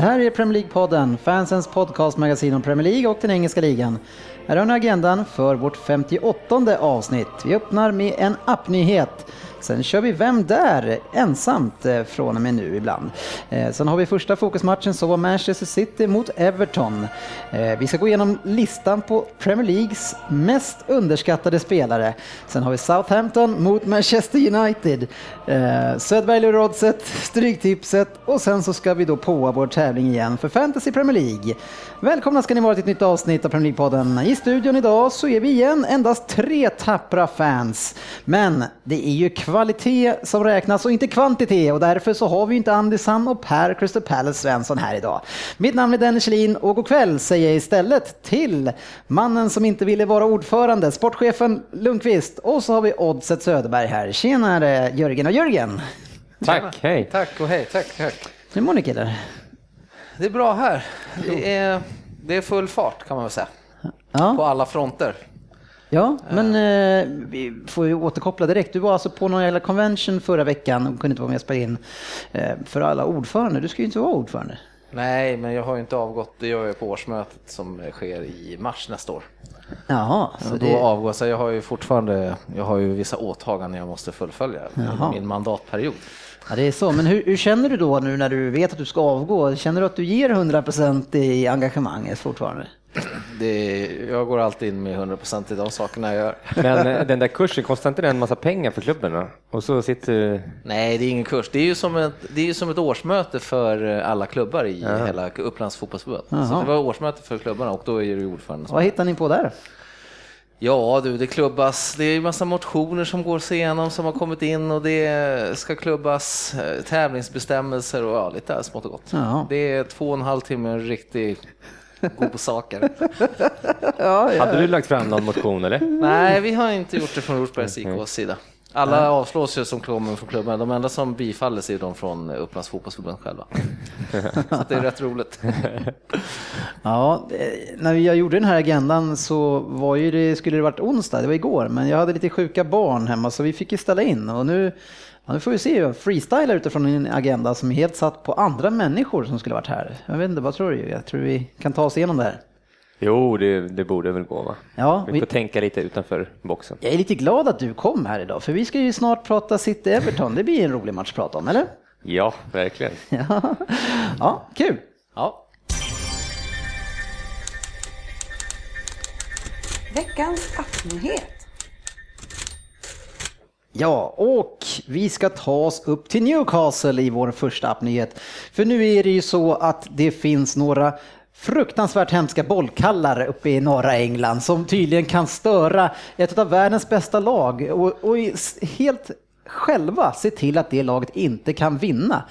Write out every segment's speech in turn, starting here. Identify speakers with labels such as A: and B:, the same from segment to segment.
A: Det här är Premier League-podden, fansens podcastmagasin om Premier League och den engelska ligan. Här har ni agendan för vårt 58 avsnitt. Vi öppnar med en appnyhet. Sen kör vi Vem där? ensamt eh, från och med nu ibland. Eh, sen har vi första fokusmatchen så var Manchester City mot Everton. Eh, vi ska gå igenom listan på Premier Leagues mest underskattade spelare. Sen har vi Southampton mot Manchester United. Söderberg lurar oddset, Stryktipset och sen så ska vi då påa vår tävling igen för Fantasy Premier League. Välkomna ska ni vara till ett nytt avsnitt av Premier League-podden. I studion idag så är vi igen endast tre tappra fans. Men det är ju kvar kvalitet som räknas och inte kvantitet och därför så har vi inte Andy Sam och Per Crystal Palace Svensson här idag. Mitt namn är Dennis Kjellin och god kväll säger jag istället till mannen som inte ville vara ordförande, sportchefen Lundqvist och så har vi Oddset Söderberg här. Tjenare Jörgen och Jörgen!
B: Tack, hej!
C: Tack och hej, tack, tack.
A: Hur mår ni killar?
C: Det är bra här. Det är, det är full fart kan man väl säga.
A: Ja.
C: På alla fronter.
A: Ja, men eh, vi får ju återkoppla direkt. Du var alltså på någon jävla convention förra veckan och kunde inte vara med och spela in eh, för alla ordförande. Du ska ju inte vara ordförande.
C: Nej, men jag har ju inte avgått. Det gör jag på årsmötet som sker i mars nästa år.
A: Jaha, så
C: Så
A: det...
C: då avgår, så jag har ju fortfarande, jag har ju vissa åtaganden jag måste fullfölja
A: Jaha.
C: min mandatperiod.
A: Ja, det är så. Men hur, hur känner du då nu när du vet att du ska avgå? Känner du att du ger 100% i engagemanget fortfarande?
C: Det, jag går alltid in med 100% i de sakerna jag gör.
B: Men eh, den där kursen, kostar inte den en massa pengar för klubben då? Och så sitter.
C: Nej, det är ingen kurs. Det är ju som ett, det är som ett årsmöte för alla klubbar i hela Upplands fotbollsförbund. Så
A: Jaha.
C: det var årsmöte för klubbarna och då är du ordförande.
A: Vad hittar ni på där?
C: Ja du, det klubbas, det är ju massa motioner som går sig igenom som har kommit in och det ska klubbas eh, tävlingsbestämmelser och ja, lite smått och gott.
A: Ja.
C: Det är två och en halv timme riktigt god saker.
B: Hade du lagt fram någon motion eller?
C: Nej, vi har inte gjort det från Rosbergs IKs sida. Alla avslås ju som kommer från klubben. De enda som bifalles är de från Upplands fotbollsförbund själva. Så det är rätt roligt.
A: Ja, när jag gjorde den här agendan så var ju det, skulle det varit onsdag, det var igår, men jag hade lite sjuka barn hemma så vi fick ju ställa in och nu, ja, nu får vi se, jag freestylar utifrån en agenda som är helt satt på andra människor som skulle varit här. Jag vet inte, vad tror du? Jag tror vi kan ta oss igenom det här.
B: Jo, det, det borde väl gå va?
A: Ja,
B: Vi
A: vi,
B: får tänka lite utanför boxen.
A: jag är lite glad att du kom här idag, för vi ska ju snart prata City-Everton. Det blir en rolig match att prata om, eller?
B: Ja, verkligen.
A: Ja, ja kul.
C: Ja,
D: Veckans appnyhet.
A: Ja, och vi ska ta oss upp till Newcastle i vår första appnyhet. För nu är det ju så att det finns några fruktansvärt hemska bollkallare uppe i norra England som tydligen kan störa ett av världens bästa lag och, och helt själva se till att det laget inte kan vinna.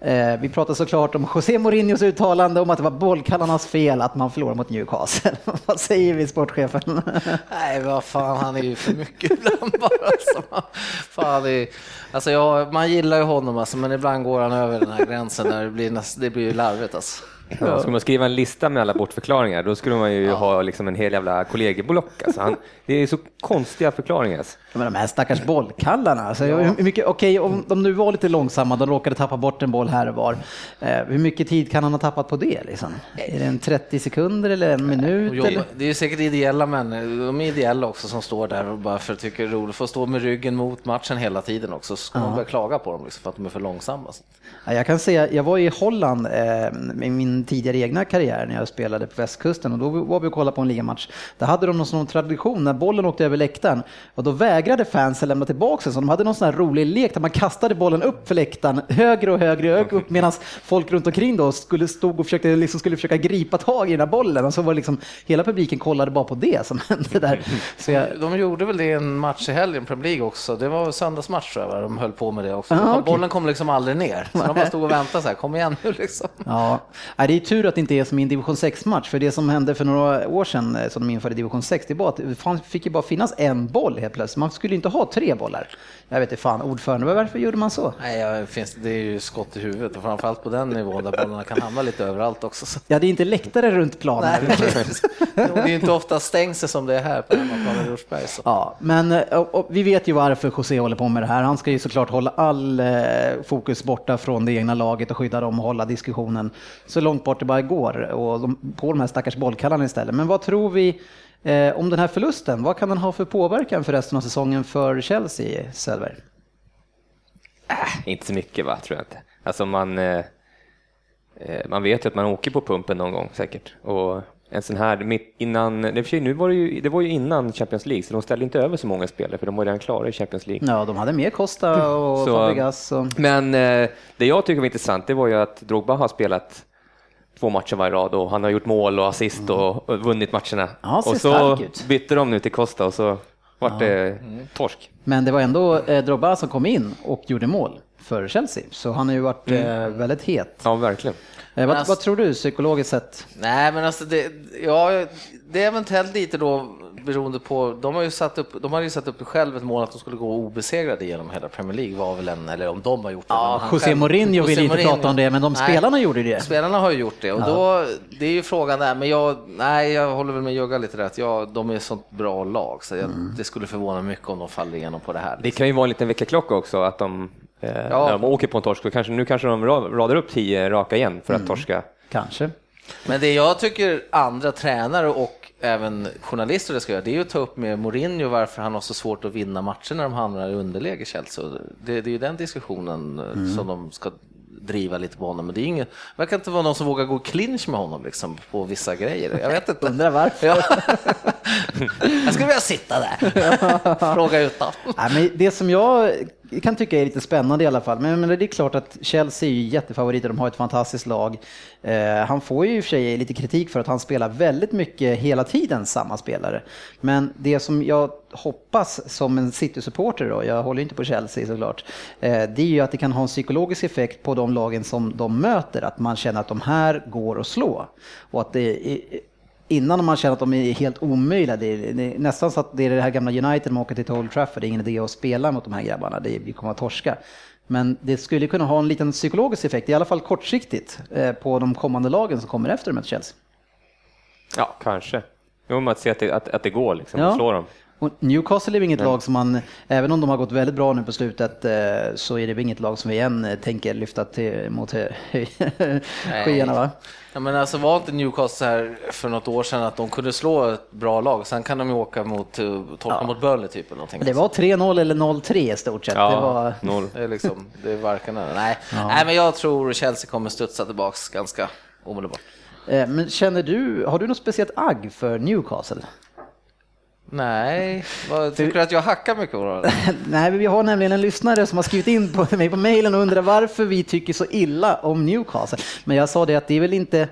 A: Eh, vi pratar såklart om José Mourinhos uttalande om att det var bollkallarnas fel att man förlorade mot Newcastle. Vad säger vi sportchefen?
C: Nej, vad fan, han är ju för mycket ibland bara. Alltså, man, fan, det är, alltså jag, man gillar ju honom, alltså, men ibland går han över den här gränsen där det blir, det blir ju larvigt. Alltså.
B: Ja, ska man skriva en lista med alla bortförklaringar, då skulle man ju ha liksom en hel jävla kollegieblock. Alltså han, det är så konstiga förklaringar. Alltså.
A: Ja, Men de här stackars bollkallarna. Alltså, hur mycket, okej, om de nu var lite långsamma, de råkade tappa bort en boll här och var. Eh, hur mycket tid kan han ha tappat på det? Liksom? Är det en 30 sekunder eller en minut? Eller?
C: Det är ju säkert ideella män, de är ideella också som står där och bara för att tycka det är roligt, får stå med ryggen mot matchen hela tiden också, så ska man börja klaga på dem liksom, för att de är för långsamma.
A: Ja, jag kan säga, jag var i Holland eh, med min min tidigare egna karriär när jag spelade på västkusten och då var vi och kollade på en ligamatch. Där hade de någon sån tradition när bollen åkte över läktaren och då vägrade fansen lämna tillbaka den. Så de hade någon sån här rolig lek där man kastade bollen upp för läktaren, högre och högre, högre upp medan folk runt omkring då skulle stod och försökte, liksom skulle försöka gripa tag i den här bollen och så var liksom hela publiken kollade bara på det som hände där. Så jag,
C: De gjorde väl det i en match i helgen, Premier League också. Det var söndagsmatch tror jag, de höll på med det också.
A: Ah, okej.
C: Bollen kom liksom aldrig ner. Så de bara stod och väntade så här, kom igen nu liksom.
A: Ja, är det är tur att det inte är som i en division 6-match, för det som hände för några år sedan eh, som de införde division 6, det var att det fick ju bara finnas en boll helt plötsligt. Man skulle inte ha tre bollar. Jag vet inte fan, ordförande, varför gjorde man så?
C: Nej, ja, finns, det är ju skott i huvudet och framförallt på den nivån där bollarna kan hamna lite överallt också. Så.
A: Ja, det är inte läktare runt planen.
C: Nej, det är inte ofta stängsel som det är här på hemmaplan i Rosberg. Så.
A: Ja, men eh, och, och vi vet ju varför José håller på med det här. Han ska ju såklart hålla all eh, fokus borta från det egna laget och skydda dem och hålla diskussionen så långt bort det bara går och de, på de här stackars bollkallarna istället. Men vad tror vi eh, om den här förlusten? Vad kan den ha för påverkan för resten av säsongen för Chelsea, Selver?
B: Inte så mycket va, tror jag inte. Alltså man, eh, eh, man vet ju att man åker på pumpen någon gång säkert. Och en sån här, mitt innan, det, nu var det, ju, det var ju innan Champions League, så de ställde inte över så många spelare, för de var redan klara i Champions League.
A: Ja, de hade mer Costa och
B: Så-
A: Fabregas. Och...
B: Men eh, det jag tycker var intressant, det var ju att Drogba har spelat två matcher varje rad och han har gjort mål och assist och, och vunnit matcherna.
A: Ja,
B: och så bytte de nu till Costa och så vart det torsk.
A: Men det var ändå eh, Drogba som kom in och gjorde mål för Chelsea, så han har ju varit eh, väldigt het.
B: Ja, verkligen.
A: Eh, vad,
C: alltså-
A: vad tror du psykologiskt sett?
C: Nej, men alltså det, ja, det är eventuellt lite då beroende på, de har ju satt upp, de har ju satt upp själv ett mål att de skulle gå obesegrade genom hela Premier League var väl en, eller om de har gjort det.
A: Ja, José
C: själv-
A: Mourinho
C: José
A: vill inte
C: Mourinho-
A: prata om det, men de
C: Nej,
A: spelarna gjorde det.
C: Spelarna har ju gjort det och då, det är ju frågan där, men jag, nej, jag håller väl med Jugga lite där, att jag, de är ett sånt bra lag så jag,
A: Mm.
C: det skulle förvåna mig mycket om de faller igenom på det här.
B: Det kan ju vara en liten väckarklocka också, att de, eh,
C: Ja.
B: när de åker på en torsk, och kanske, nu kanske de ra- radar upp tio raka igen för att
A: Mm.
B: torska.
A: Kanske.
C: Men det jag tycker andra tränare och även journalister ska göra, det är ju att ta upp med Mourinho varför han har så svårt att vinna matcher när de hamnar i underläge Chelsea. Det, det är ju den diskussionen eh,
A: Mm.
C: som de ska driva lite på honom. Men det är ingen, verkar inte vara någon som vågar gå clinch med honom liksom, på vissa grejer. Jag vet inte.
A: Undrar varför.
C: Ja. Jag skulle vilja sitta där. Fråga utan.
A: Nej, men det som jag kan tycka är lite spännande i alla fall, men, men det är klart att Chelsea är ju jättefavoriter, de har ett fantastiskt lag. Eh, han får ju i och för sig lite kritik för att han spelar väldigt mycket hela tiden samma spelare. Men det som jag hoppas som en City-supporter då, jag håller inte på Chelsea såklart, eh, det är ju att det kan ha en psykologisk effekt på de lagen som de möter, att man känner att de här går att slå. Och att det är, innan man känner att de är helt omöjliga. Det är, det är nästan så att det är det här gamla United man åker till Old Trafford. Det är ingen idé att spela mot de här grabbarna. Det är, vi kommer att torska. Men det skulle kunna ha en liten psykologisk effekt, i alla fall kortsiktigt, eh, på de kommande lagen som kommer efter med Chelsea.
B: Ja, kanske. Jo, men att se att det, att, att det går liksom,
A: Ja.
B: att slå dem.
A: Och Newcastle är inget lag som man, även om de har gått väldigt bra nu på slutet, eh, så är det inget lag som vi än eh, tänker lyfta till, mot hö- skyarna va?
C: Ja, men alltså var inte Newcastle här för något år sedan att de kunde slå ett bra lag, sen kan de ju åka mot, eh, torka mot Burnley typ eller någonting.
A: Det var 3-0 eller 0-3 i stort sett.
B: Ja,
A: Det var,
B: noll.
C: Det är liksom, det är varken eller. Nej. Nej, men jag tror Chelsea kommer studsa tillbaks ganska omedelbart.
A: eh, men känner du, har du något speciellt agg för Newcastle?
C: Nej, vad, tycker du att jag hackar mycket på det?
A: Nej, vi har nämligen en lyssnare som har skrivit in på mig på mejlen och undrar varför vi tycker så illa om Newcastle. Men jag sa det att det är väl inte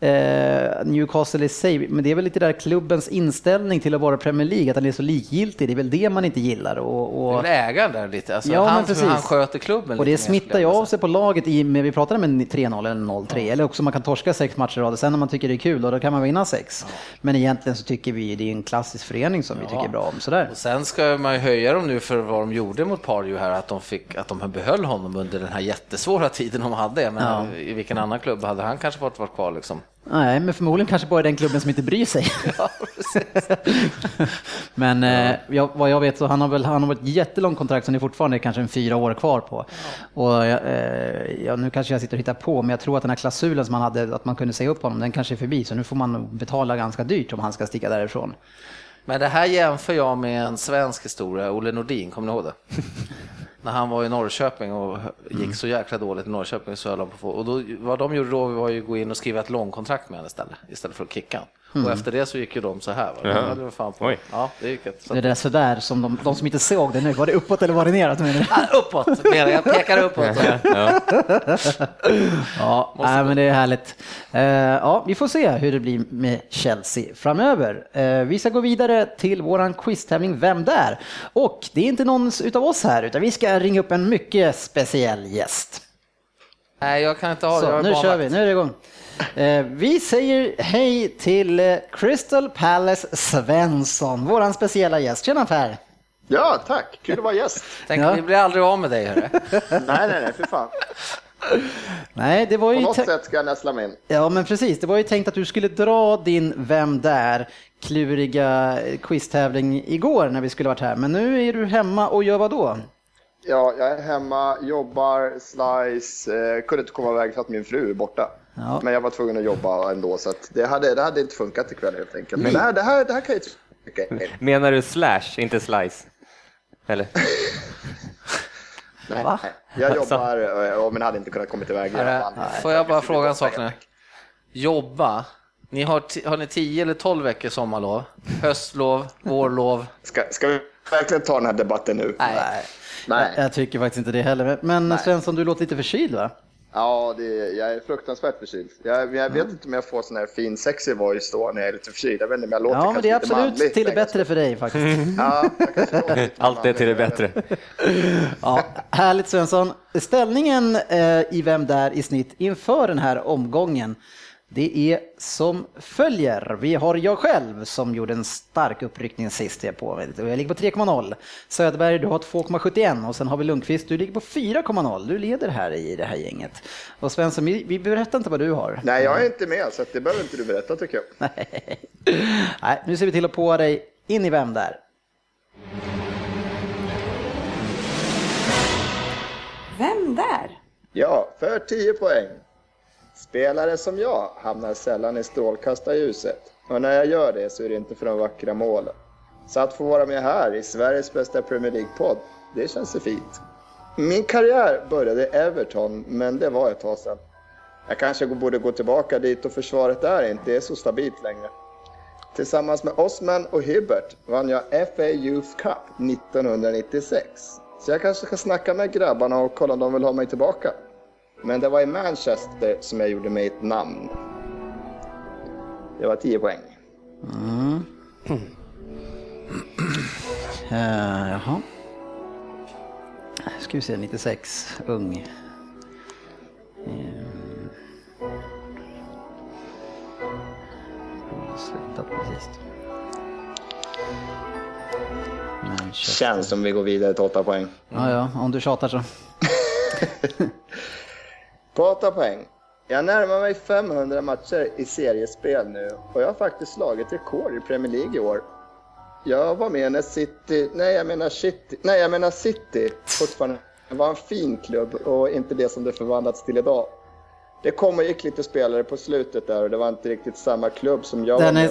A: eh, Newcastle i sig, men det är väl lite där klubbens inställning till att vara Premier League, att den är så likgiltig. Det är väl det man inte gillar. Och,
C: Det är
A: och,
C: väl ägaren där lite, alltså,
A: Ja,
C: han,
A: precis.
C: han sköter klubben
A: och det smittar ju av sig på laget i, med vi pratade med 3-0 eller 0-3, eller också man kan torska sex matcher i rad, sen när man tycker det är kul, då, då kan man vinna sex. Men egentligen så tycker vi det är en klassisk förening som vi tycker är bra om. Sådär.
C: Och sen ska man ju höja dem nu för vad de gjorde mot Pardew här, att de, fick, att de behöll honom under den här jättesvåra tiden de hade. Men
A: Ja.
C: I vilken annan klubb hade han kanske fått vara kvar liksom?
A: Nej, men förmodligen kanske bara den klubben som inte bryr sig. men eh, jag, vad jag vet så han har väl han har ett jättelångt kontrakt som det fortfarande är kanske en fyra år kvar på. Och eh, ja, nu kanske jag sitter och hittar på, men jag tror att den här klausulen som han hade, att man kunde säga upp honom, den kanske är förbi. Så nu får man betala ganska dyrt om han ska sticka därifrån.
C: Men det här jämför jag med en svensk historia, Olle Nordin, kommer ni ihåg det? när han var i Norrköping och gick så jäkla dåligt i Norrköping så höll han på att få, och då, vad de gjorde då var ju att gå in och skriva ett långkontrakt med honom istället, istället för att kicka honom. Och efter det så gick ju de så här. Va? Ja, det var fan på. Ja, det gick ett. Så.
A: Det där sådär som de, de som inte såg det nu, var det uppåt eller var det neråt? menar du?
C: Ah, uppåt, mer, jag pekar uppåt.
B: Ja.
A: Ja, nej, men det är härligt. Eh, ja, vi får se hur det blir med Chelsea framöver. Eh, vi ska gå vidare till våran quiztävling Vem där? Och det är inte någon utav oss här, utan vi ska ringa upp en mycket speciell gäst.
C: Nej, jag kan inte ha det.
A: Så,
C: Jag
A: nu kör vi, nu är det igång. Eh, vi säger hej till eh, Crystal Palace Svensson, våran speciella gäst. Tjena Per!
E: Ja, tack. Kul att vara gäst.
C: Tänk,
A: Ja.
C: vi blir aldrig av med dig. Hörru.
E: nej, nej, nej, för fan.
A: Nej, det var
E: På
A: ju...
E: något
A: te-
E: sätt ska jag nästla mig in.
A: Ja, men precis. Det var ju tänkt att du skulle dra din Vem där? kluriga quiztävling igår när vi skulle varit här. Men nu är du hemma och gör vad då?
E: Ja, jag är hemma, jobbar, slice, eh, kunde inte komma iväg för att min fru är borta.
A: Ja.
E: Men jag var tvungen att jobba ändå, så att det, hade, det hade inte funkat ikväll helt enkelt. Men det här, det här, det här kan tycka är...
B: Menar du slash, inte slice? Eller?
E: Nej,
A: Va?
E: nej. Jag jobbar, eh, och men hade inte kunnat komma iväg.
C: Hörru, Får jag bara fråga en sak nu? Jobba. Ni har, har ni 10 eller 12 veckor sommarlov? Höstlov, vårlov?
E: Ska, ska vi verkligen ta den här debatten nu?
C: Nej.
E: Nej.
A: Jag, jag tycker faktiskt inte det heller. Men Svensson, du låter lite förkyld va?
E: Ja, det, jag är fruktansvärt förkyld. Jag, jag vet inte om jag får sån här fin sexy voice då när jag är lite förkyld. Jag vet inte om jag låter
A: Ja, men det är absolut till det bättre för dig faktiskt.
E: Ja,
B: Allt är till det bättre.
A: Ja, härligt Svensson. Ställningen eh, i Vem där i snitt inför den här omgången, det är som följer. Vi har jag själv som gjorde en stark uppryckning sist jag på. Jag ligger på 3,0. Söderberg, du har 2,71 och sen har vi Lundqvist, du ligger på 4,0. Du leder här i det här gänget. Och Svensson, vi, vi berättar inte vad du har.
E: Nej, jag är inte med, så det behöver inte du berätta tycker jag.
A: Nej, nu ser vi till att på dig in i Vem där?
D: Vem där?
E: Ja, för 10 poäng. Spelare som jag hamnar sällan i strålkastarljuset. Och när jag gör det så är det inte för de vackra målen. Så att få vara med här i Sveriges bästa Premier League-podd, det känns ju fint. Min karriär började i Everton, men det var ett tag sedan. Jag kanske borde gå tillbaka dit och försvaret där inte är så stabilt längre. Tillsammans med Osman och Hibbert vann jag FA Youth Cup 1996. Så jag kanske ska snacka med grabbarna och kolla om de vill ha mig tillbaka. Men det var i Manchester som jag gjorde mig ett namn. Det var 10 poäng.
A: Uh, jaha. Ska vi se, 96, ung. Slutat precis. Manchester.
E: Känns som vi går vidare till 8 poäng.
A: Ja, ja, om du tjatar så.
E: 8 poäng. Jag närmar mig 500 matcher i seriespel nu och jag har faktiskt slagit rekord i Premier League i år. Jag var med när City, nej jag menar City, nej jag menar City fortfarande var en fin klubb och inte det som det förvandlats till idag. Det kom och gick lite spelare på slutet där och det var inte riktigt samma klubb som jag var med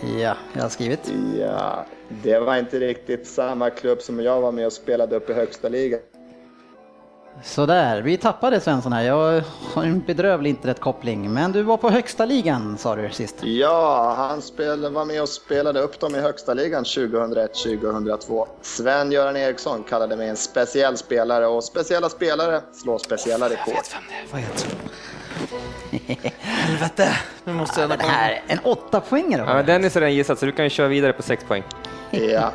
A: Ja, jag har skrivit.
E: Ja, det var inte riktigt samma klubb som jag var med och spelade upp i högsta ligan.
A: Sådär, vi tappade Svensson här. Jag har en bedrövlig internetkoppling. Men du var på högsta ligan sa du sist.
E: Ja, han spelade, var med och spelade upp dem i högsta ligan 2001-2002. Sven-Göran Eriksson kallade mig en speciell spelare och speciella spelare slår speciella rekord.
C: Vad heter det? Helvete, nu måste jag...
A: Den här, en åtta poängare
B: Ja, men Dennis har redan gissat, så du kan ju köra vidare på 6 poäng.
E: Ja.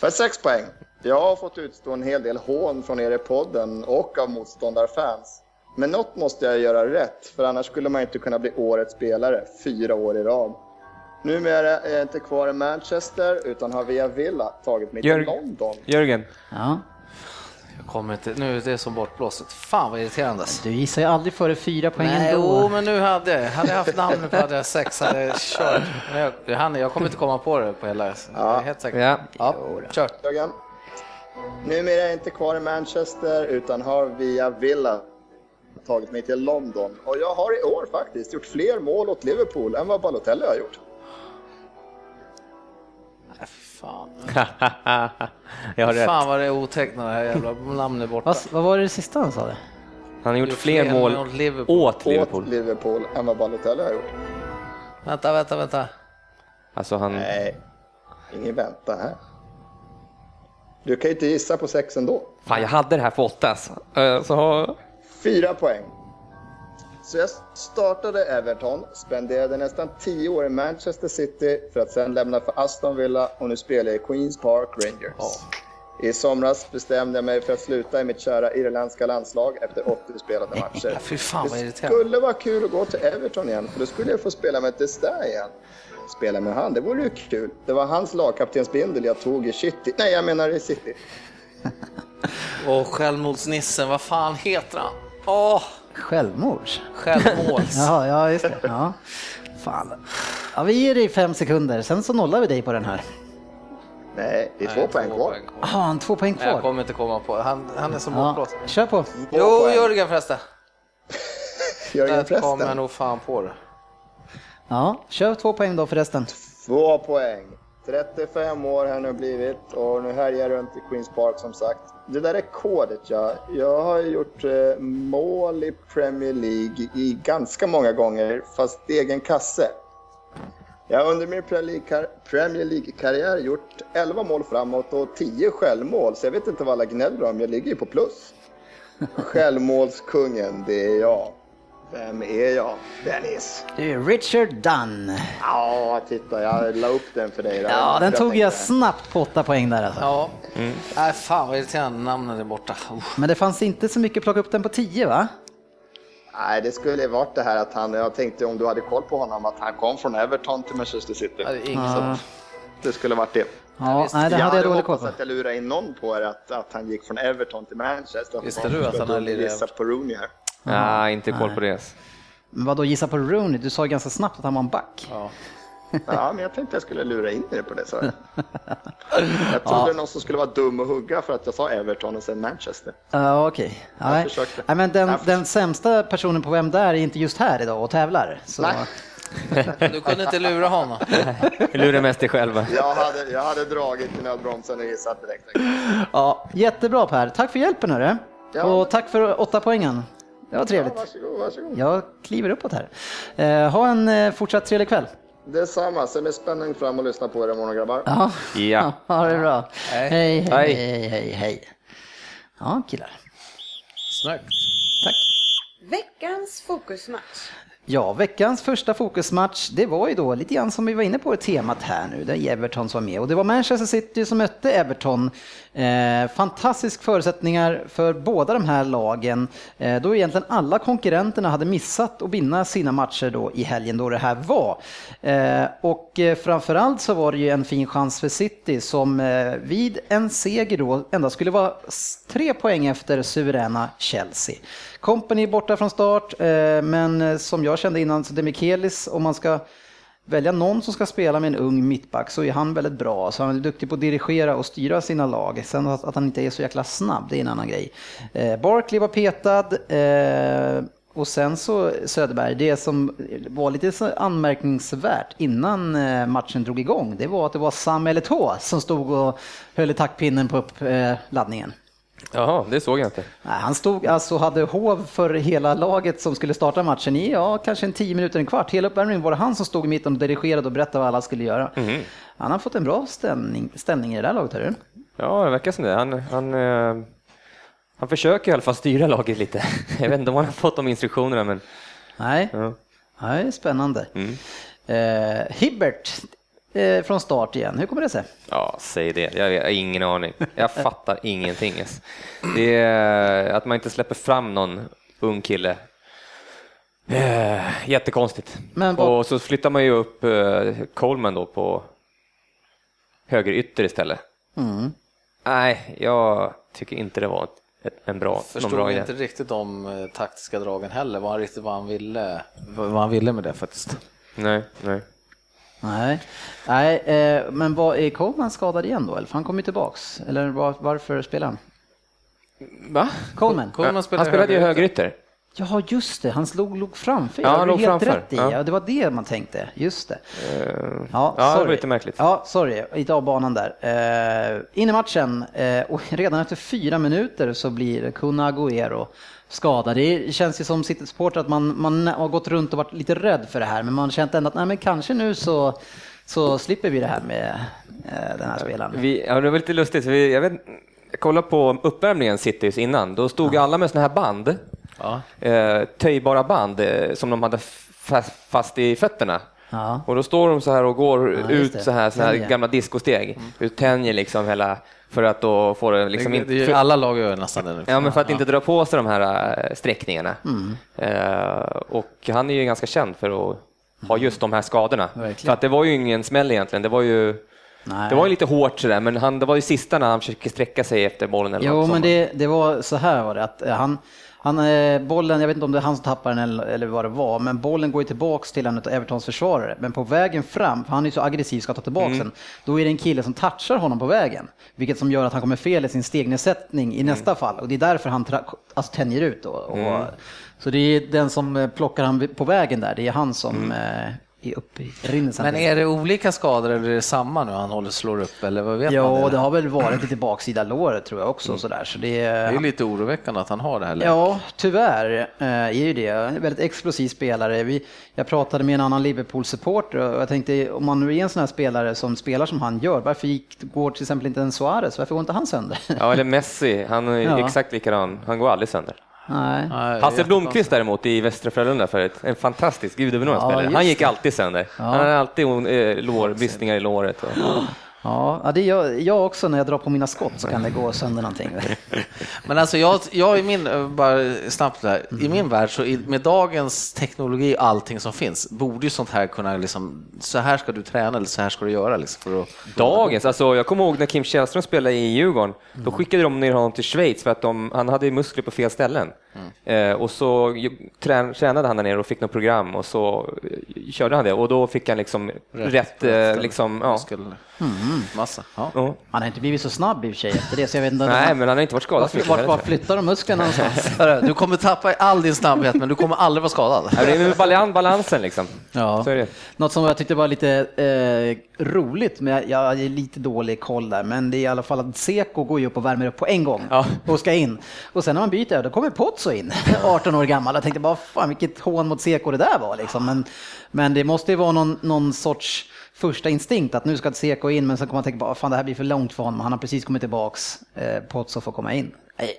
E: För sex poäng. Jag har fått utstå en hel del hån från er i podden och av motståndarfans. Men något måste jag göra rätt, för annars skulle man inte kunna bli årets spelare fyra år i rad. Numera är jag inte kvar i Manchester, utan har via Villa tagit mig till
B: Jörg-
E: London.
B: Jörgen,
A: Ja,
C: kommer inte, nu är det som bortblåset. Fan vad irriterande.
A: du gissar ju aldrig före fyra poäng
C: Nej,
A: ändå.
C: jo, men nu hade jag, hade jag haft namnet på hade jag sex, hade jag kört. Men jag, hann- jag kommer inte komma på det på hela, jag är helt säker.
B: Ja.
C: ja kör.
E: Jörgen. Numera är jag inte kvar i Manchester, utan har via Villa tagit mig till London och jag har i år faktiskt gjort fler mål åt Liverpool än vad Balotelli har gjort.
C: Fan.
B: jag har rätt.
C: fan vad det är otäckt när det här jävla namnet är borta.
A: Vad, vad var det sista han sa? Det?
B: Han har gjort fler
C: fler
B: mål
C: Liverpool.
B: åt Liverpool.
E: Åt Liverpool än vad Balotelli har gjort.
C: Vänta, vänta, vänta.
B: Alltså han...
E: Nej, ingen vänta här. Du kan ju inte gissa på sex ändå.
B: Fan, jag hade det här på åtta alltså. Eh, Så...
E: Fyra poäng. Så jag startade Everton, spenderade nästan tio år i Manchester City för att sen lämna för Aston Villa och nu spelar jag i Queens Park Rangers. I somras bestämde jag mig för att sluta i mitt kära irländska landslag efter 80 spelade matcher.
C: Fy fan vad
E: Det skulle vara kul att gå till Everton igen, för då skulle jag få spela med Destair igen. Spela med han, det vore ju kul. Det var hans lagkaptensbindel jag tog i City. Nej, jag menar i City.
C: Och självmordsnissen, vad fan heter han? Åh,
A: Självmords?
C: självmåls.
A: Jaha, ja just det. Ja. Fan. Ja, vi ger dig fem sekunder, sen så nollar vi dig på den här.
E: Nej, det är två
C: Nej,
E: poäng kvar.
A: Ah, har han två poäng
C: Nej, Jag
A: kvar?
C: kommer inte komma på Han, han är så
A: Ja,
C: bortblåst.
A: kör på.
E: Två
C: Jo,
E: poäng.
C: Jörgen förresten.
E: Jörgen
C: Där kommer jag
E: förresten.
C: nog fan på det.
A: Ja, kör två poäng då förresten.
E: Två poäng. 35 år har nu blivit och nu härjar runt i Queens Park som sagt. Det där är kodet ja. Jag har gjort eh, mål i Premier League i ganska många gånger, fast egen kasse. Jag har under min Premier League-karriär gjort 11 mål framåt och 10 självmål, så jag vet inte vad alla gnäller om. Jag ligger ju på plus. Självmålskungen, det är jag. Vem är jag? Dennis.
A: Det är Richard Dunn.
E: Ja, titta, jag la upp den för dig. där.
A: Ja, den tog jag snabbt på åtta poäng där alltså.
C: Ja. Nej, fan vad irriterande namnen är borta. Usch.
A: Men det fanns inte så mycket att plocka upp den på tio va?
E: Nej, det skulle varit det här att han, jag tänkte om du hade koll på honom, att han kom från Everton till Manchester City.
C: Ja, det är inget
A: Ja.
C: så.
E: Det skulle varit det.
A: Ja,
C: visst.
A: nej, det hade jag dålig koll på.
E: att jag lurade in någon på er att, att han gick från Everton till Manchester.
C: Visste du att han hade lirat
E: på Rooney här.
B: Nej, inte koll på det.
A: Men vadå, gissa på Rooney? Du sa ganska snabbt att han var en back.
C: Ja.
E: Ja, men jag tänkte jag skulle lura in er på det. Så. Jag trodde någon som skulle vara dum och hugga för att jag sa Everton och sen Manchester.
A: Ja, okej. Nej.
E: försökte.
A: Nej, men den,
E: Jag
A: den sämsta personen på Vem där är inte just här idag och tävlar. Så.
E: Nej.
C: Du kunde inte lura honom.
B: Lurar mest dig själva.
E: Jag hade, jag hade dragit i nödbromsen och gissat direkt.
A: Ja, jättebra Per. Tack för hjälpen hörru.
E: Ja.
A: Och tack för åtta poängen. Det var
E: Ja,
A: trevligt.
E: varsågod, varsågod.
A: Jag kliver uppåt här. Eh, ha en eh, fortsatt trevlig kväll.
E: Detsamma, ser med spänning fram och lyssna på er imorgon grabbar.
A: Ja,
B: Ja.
A: ha det bra.
C: Hej.
A: Hej, hej,
B: Hej.
A: hej. Ja, killar.
C: Snyggt.
A: Tack.
D: Veckans fokusmatch.
A: Ja, veckans första fokusmatch, det var ju då lite grann som vi var inne på temat här nu, där Everton som var med. Och det var Manchester City som mötte Everton. Eh, fantastisk förutsättningar för båda de här lagen, eh, då egentligen alla konkurrenterna hade missat att vinna sina matcher då i helgen då det här var. Eh, och eh, framförallt så var det ju en fin chans för City som eh, vid en seger då endast skulle vara tre poäng efter suveräna Chelsea. Company borta från start, eh, men eh, som jag kände innan, så Demichelis, om man ska välja någon som ska spela med en ung mittback så är han väldigt bra. Så han är duktig på att dirigera och styra sina lag. Sen att, att han inte är så jäkla snabb, det är en annan grej. Eh, Barkley var petad. Eh, och sen så Söderberg, det som var lite så anmärkningsvärt innan eh, matchen drog igång, det var att det var Sam Eletå som stod och höll i taktpinnen på uppladdningen.
B: Eh, Jaha, det såg jag inte.
A: Nej, han stod alltså hade hov för hela laget som skulle starta matchen i, ja, kanske en tio minuter, en kvart. Hela uppvärmningen var det han som stod i mitten och dirigerade och berättade vad alla skulle göra. Han har fått en bra ställning, ställning i det där laget, hörru.
B: Ja, det verkar som det. Han, han, eh, han försöker i alla fall styra laget lite. Jag vet inte om han har fått de instruktionerna, men
A: Nej,
B: ja.
A: är spännande.
B: Mm.
A: Eh, Hibbert eh, från start igen, hur kommer det sig?
B: Ja, säg det. Jag har ingen aning. Jag fattar ingenting. ens. Det är att man inte släpper fram någon ung kille. Eh, Jättekonstigt.
A: Men vad-
B: Och så flyttar man ju upp eh, Coleman då på höger ytter istället.
A: Mm.
B: Nej, jag tycker inte det var ett, en bra,
C: Förstod
B: bra idé.
C: inte riktigt de eh, taktiska dragen heller, vad han riktigt vad han ville, vad han ville med det faktiskt.
B: Nej, nej.
A: Nej, Nej eh, men vad, är Coleman skadad igen då? Eller? För han kommer ju tillbaks. Eller var, varför spelar han?
B: Va?
A: Coleman?
C: Coleman spelar
B: han spelade ju
C: högerytter.
A: Ja, just det. Han slog, låg framför.
B: Ja,
A: Ja,
B: han låg
A: helt
B: framför.
A: rätt i.
B: Ja.
A: Ja. det var det man tänkte. Just det.
B: ja, det var lite märkligt.
A: Ja, sorry. Lite av banan där. Uh, in i matchen eh, och redan efter fyra minuter så blir Kun Agüero skadad. Det känns ju som City-supporter att man, man har gått runt och varit lite rädd för det här, men man har känt ändå att nej, men kanske nu så, så slipper vi det här med eh, den här spelaren.
B: Vi, ja, det var lite lustigt, vi, jag, vet, jag kollade på uppvärmningen Citys innan, då stod alla med såna här band,
C: Ja.
B: eh, töjbara band eh, som de hade fast, fast i fötterna.
A: Ja.
B: Och då står de så här och går
A: Ja,
B: ut
A: det.
B: så här, så här gamla discosteg, ut tänjer liksom hela, för att då få det liksom
C: Det,
B: inte...
C: det är ju
B: för-
C: alla lag gör nästan det nu.
B: Ja, men för att inte dra på sig de här äh, sträckningarna.
A: Mm.
B: Eh, och han är ju ganska känd för att ha just de här skadorna.
A: Verkligen.
B: För att det var ju ingen smäll egentligen. Det var ju,
A: Nej.
B: det var ju lite hårt sådär, men han, det var ju sista när han försökte sträcka sig efter bollen. Eller
A: Jo, men det, det var så här var det att eh, han, han eh, bollen, jag vet inte om det är han som tappar den eller, eller vad det var, men bollen går ju tillbaks till en av Evertons försvarare. Men på vägen fram, för han är ju så aggressiv ska ta tillbaks
B: Mm.
A: den, då är det en kille som touchar honom på vägen. Vilket som gör att han kommer fel i sin stegnedsättning i nästa fall. Och det är därför han alltså, tänjer ut. då. Och,
B: Mm.
A: Så det är den som eh, plockar han på vägen där, det är han som
B: Mm.
A: eh, är uppe i.
C: Men är det olika skador eller är det samma nu han håller slår upp eller vad vet man?
A: Ja,
C: Det
A: det har väl varit lite baksida låret tror jag också. Sådär. Så det,
C: det är ju lite oroväckande att han har det här läget.
A: Ja, tyvärr eh, är ju det. En väldigt explosiv spelare. Vi, jag pratade med en annan Liverpool-supporter och jag tänkte om man nu är en sån här spelare som spelar som han gör, varför gick, går till exempel inte en Suarez? Varför går inte han sönder?
B: Ja, eller Messi, han är
A: Ja.
B: exakt likadan. Han går aldrig sönder.
A: Nej.
B: Hasse. Blomqvist däremot i Västra Frölunda förut, en fantastisk gudabenådad
A: Ja,
B: spelare. Han gick alltid sönder. Han hade alltid eh, lår, bristningar i låret. Och,
A: Ja, ja, det gör jag också när jag drar på mina skott så kan det gå sönder någonting.
C: Men alltså jag, jag i min, bara snabbt där, i min värld så med dagens teknologi och allting som finns, borde ju sånt här kunna liksom, så här ska du träna eller så här ska du göra liksom för att...
B: Dagens, alltså jag kommer ihåg när Kim Källström spelade i Djurgården, då skickade de ner honom till Schweiz för att de, han hade muskler på fel ställen. Eh, och så trän, tränade han där nere och fick något program och så eh, körde han det. Och då fick han liksom rätt, eh, liksom, ja.
C: Muskel, massa. Ja.
B: Ja.
A: Han har inte blivit så snabb i och för sig efter det, så jag vet inte.
B: Nej, men han har inte varit skadad
A: vart, vart, vart flyttar de musklerna någonstans?
C: Du kommer tappa all din snabbhet men du kommer aldrig vara skadad.
B: Ja, det är med balan- balansen liksom.
A: Ja.
B: Så är det.
A: Något som jag tyckte var lite eh, roligt, men jag, jag har lite dålig koll där, men det är i alla fall att Seko går ju upp och värmer upp på en gång
B: Ja.
A: och ska in. Och sen när man byter, då kommer Pozzo in, 18 år gammal. Jag tänkte bara, fan vilket hån mot Seko det där var liksom. Men, men det måste ju vara någon, någon sorts första instinkt att nu ska Seko in, men sen kommer man tänka bara, fan det här blir för långt för honom. Han har precis kommit tillbaks, eh, Pozzo får komma in.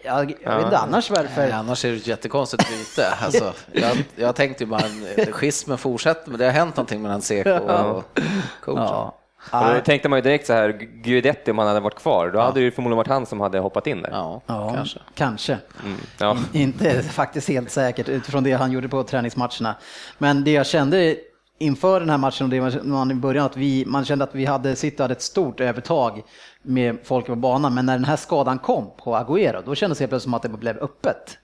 A: Jag, jag vet inte annars varför.
C: Nej, annars är det ett jättekonstigt byte. Alltså, jag, jag tänkte ju bara schismen fortsätter, men det har hänt någonting mellan Seko och coachen.
A: Ja.
B: Och då tänkte man ju direkt så här, Guidetti om han hade varit kvar, då hade det ju förmodligen varit han som hade hoppat in där.
C: Ja,
A: Ja,
C: kanske.
A: kanske.
B: Mm, ja.
A: Inte faktiskt helt säkert utifrån det han gjorde på träningsmatcherna. Men det jag kände inför den här matchen och det man- i början att vi, man kände att vi hade, City hade ett stort övertag med folk på banan, men när den här skadan kom på Agüero, då kändes det helt plötsligt som att det blev öppet.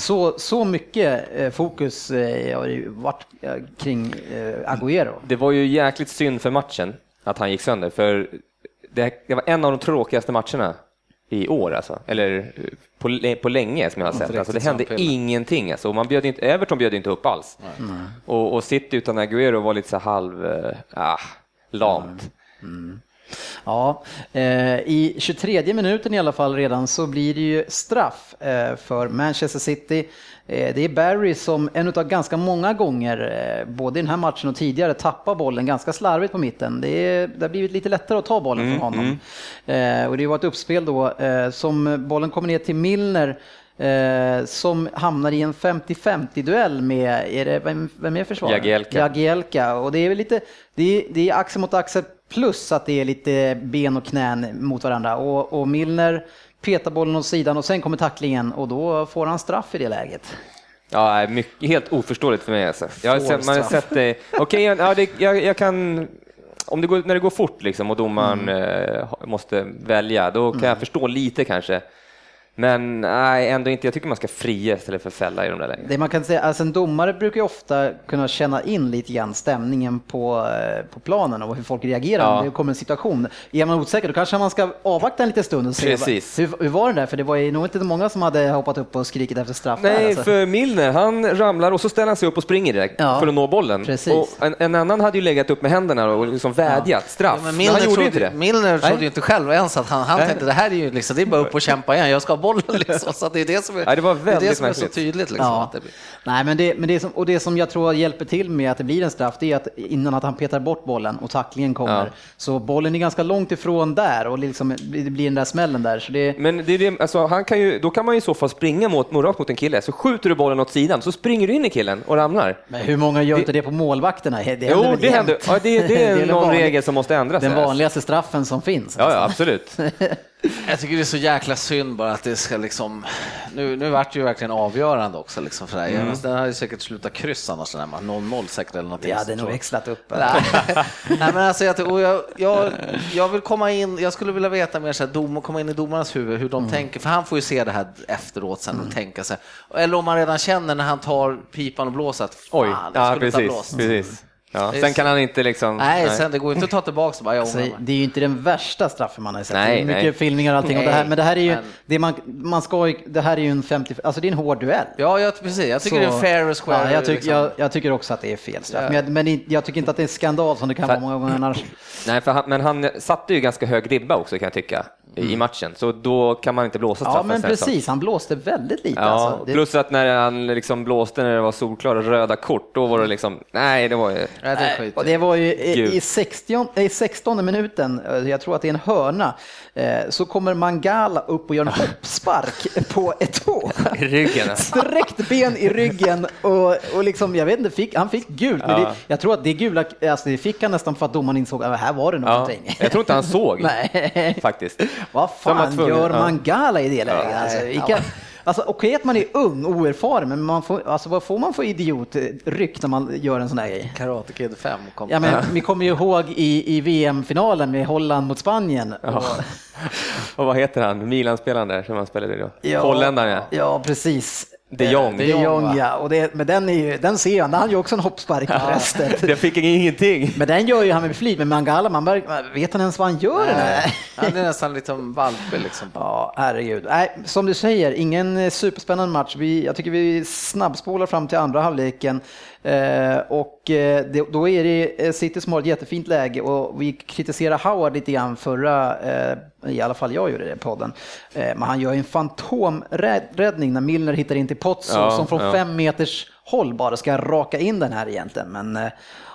A: Så, så mycket eh, fokus eh, har ju varit eh, kring eh, Agüero.
B: Det var ju jäkligt synd för matchen att han gick sönder, för det, det var en av de tråkigaste matcherna i år alltså, eller på, på länge som jag har sett. Alltså, det hände
C: samspel.
B: ingenting. Alltså. Och Man bjöd inte, Everton bjöd inte upp alls. Och, och City utan Agüero var lite så halv, eh, ah, lamt.
A: Ja, eh, i 23 minuten i alla fall redan så blir det ju straff eh, för Manchester City. Eh, det är Barry som en av ganska många gånger, eh, både i den här matchen och tidigare, tappar bollen ganska slarvigt på mitten. Det, är, det har blivit lite lättare att ta bollen från honom. Eh, och det var ett uppspel då som bollen kommer ner till Milner som hamnar i en 50-50 duell med, är det, vem, vem är försvararen?
B: Jagielka.
A: Jagielka. Och det är väl lite, det är, det är axel mot axel plus att det är lite ben och knän mot varandra. Och, och Milner petar bollen åt sidan och sen kommer tacklingen och då får han straff i det läget.
B: Ja, mycket, helt oförståeligt för mig. Alltså. Jag har sett, man har sett det. Okej, ja, det, jag, jag kan... Om det går, när det går fort liksom, och domaren
A: Mm.
B: eh, måste välja, då kan jag förstå lite kanske. Men nej, ändå inte. Jag tycker man ska fria istället för fälla i de där lägena.
A: Det man kan säga, alltså en domare brukar ju ofta kunna känna in lite grann stämningen på, eh, på planen och hur folk reagerar
B: Ja.
A: om det kommer en situation. Är man osäker då kanske man ska avvakta en liten stund och se
B: Precis.
A: hur, hur var det där? För det var ju nog inte många som hade hoppat upp och skrikit efter straff. där,
B: Nej,
A: alltså.
B: för Milner, han ramlar och så ställer han sig upp och springer direkt
A: Ja,
B: för att nå bollen.
A: precis.
B: Och en, en annan hade ju legat upp med händerna och liksom vädjat, straff.
C: Ja, men
B: men,
C: Milner,
B: han gjorde ju
C: trodde,
B: inte det.
C: Milner trodde ju inte själv ens att han, han tänkte det här är ju liksom, det är bara upp och kämpa igen, jag ska bollen liksom. Så det är det som är,
B: Ja, det var
C: det är,
B: väldigt
C: det som är så tydligt liksom.
A: Ja.
C: Det blir.
A: Nej, men det, men det som, och det som jag tror hjälper till med att det blir en straff, det är att innan att han petar bort bollen och tacklingen kommer,
B: Ja.
A: så bollen är ganska långt ifrån där och liksom, det blir den där smällen där. Så det,
B: Men det är det, alltså, han kan ju, då kan man ju i så fall springa mot, rakt mot en kille, så skjuter du bollen åt sidan, så springer du in i killen och ramlar.
A: men hur många gör inte det på målvakterna? Det händer
B: Jo, det händer. Ja, det, det är någon regel som måste ändras.
A: Den
B: här.
A: vanligaste straffen som finns.
B: Ja, ja, absolut.
C: Jag tycker det är så jäkla synd bara att det ska liksom, nu, nu vart det ju verkligen avgörande också liksom för det här.
B: Mm.
C: Den hade ju säkert slutat kryss annars den här matchen, 0-0 säkert eller någonting.
A: Vi hade nog växlat upp.
C: Nej, Nej, men alltså jag, jag, jag, jag vill komma in, jag skulle vilja veta mer så här, dom, komma in i domarnas huvud, hur de tänker, för han får ju se det här efteråt sen och tänka sig. Eller om man redan känner när han tar pipan och blåser att fan,
B: Oj,
C: jag
B: ja,
C: skulle ha
B: precis.
C: blåst.
B: precis. Ja.
C: Det är
B: Sen
C: så-
B: kan han inte liksom...
C: Nej, sen det går inte att ta tillbaka och bara, jag
A: Så
C: mig.
A: det är ju inte den värsta straffen man har sett.
B: Nej,
A: det är mycket
B: nej.
A: filmningar och allting. och det här,
C: Nej,
A: men det här är ju,
C: men-
A: det man, man ska ju, det här är ju en 50, alltså det är en hård duell.
C: Ja, jag, precis. Jag tycker det är
A: Så-
C: fair and square.
A: Ja, jag, tycker,
C: liksom.
A: jag, jag tycker också att det är fel straff.
C: Ja.
A: Men, jag, men jag tycker inte att det är en skandal som det kan
B: För-
A: vara många gånger annars.
B: Nej, för han, men han satte ju ganska hög ribba också kan jag tycka i matchen, så då kan man inte blåsa
A: Ja,
B: straffen.
A: men
B: sen, så.
A: precis. Han blåste väldigt lite.
B: Ja,
A: alltså. det,
B: plus att när han liksom blåste när det var solklara röda kort, då var det liksom, nej, det var ju...
C: Nej, det
A: och det var ju i, i, 60, i 16 minuten, eh, jag tror att det är en hörna, eh, så kommer Mangala upp och gör en hoppspark på ett tå.
B: I ryggen.
A: Sträckt ben i ryggen och, och liksom, jag vet inte, fick, han fick gult. Men
B: Ja.
A: det, jag tror att det gula, alltså det fick han nästan för att domaren insåg att här var det
B: Ja,
A: någonting.
B: jag tror inte han såg faktiskt.
A: Vad fan
B: tvungen,
A: gör
B: ja.
A: Mangala i det läget?
C: Ja,
A: alltså, vilka, alltså, Okej att man är ung och oerfaren, men man får, alltså, vad får man för idiotryck när man gör en sån här grej?
C: Karate Kid 5 kom.
A: Ja, men, vi kommer ju ihåg i, i VM-finalen med Holland mot Spanien. Och,
B: Och vad heter han, Milan-spelaren där som han spelade då?
A: ja,
B: Holländaren ja.
A: Ja, precis.
B: De Jong.
A: De Jong, ja. Och det, men den, är ju, den ser han, han gör också en hoppspark på bröstet.
B: Det fick ingenting.
A: Men den gör ju han med flit, men Mangala, man vet han ens vad han gör? här?
C: Han är nästan lite valpig liksom.
A: Ja, herregud. Nej, som du säger, ingen eh, superspännande match. Vi, jag tycker vi snabbspolar fram till andra halvleken. Eh, och eh, det, då är det eh, City som har ett jättefint läge och vi kritiserar Howard lite grann förra, eh, i alla fall jag gjorde det i podden. Eh, men han gör en fantomräddning när Milner hittar in till Pozzo
B: Ja,
A: som från
B: ja.
A: fem meters håll bara ska raka in den här egentligen. Men eh,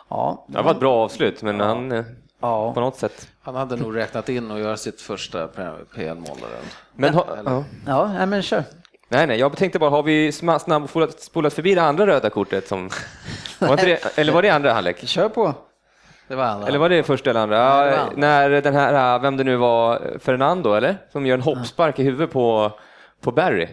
A: ja,
B: Det var ett bra avslut, men han eh,
A: Ja.
B: på något sätt.
C: Han hade nog räknat in och göra sitt första PL-mål.
B: Men ha,
C: Eller-
B: ja.
A: ja men kör.
B: Nej, nej, jag tänkte bara, har vi snabbt spolat, spolat förbi det andra röda kortet? Som, var det, eller var det andra halvlek?
A: Kör på.
C: Det var andra.
B: Eller var det första eller andra?
C: Det
B: Ja,
C: andra.
B: när den här, vem det nu var, Fernando eller? Som gör en hoppspark i huvudet på, på Barry.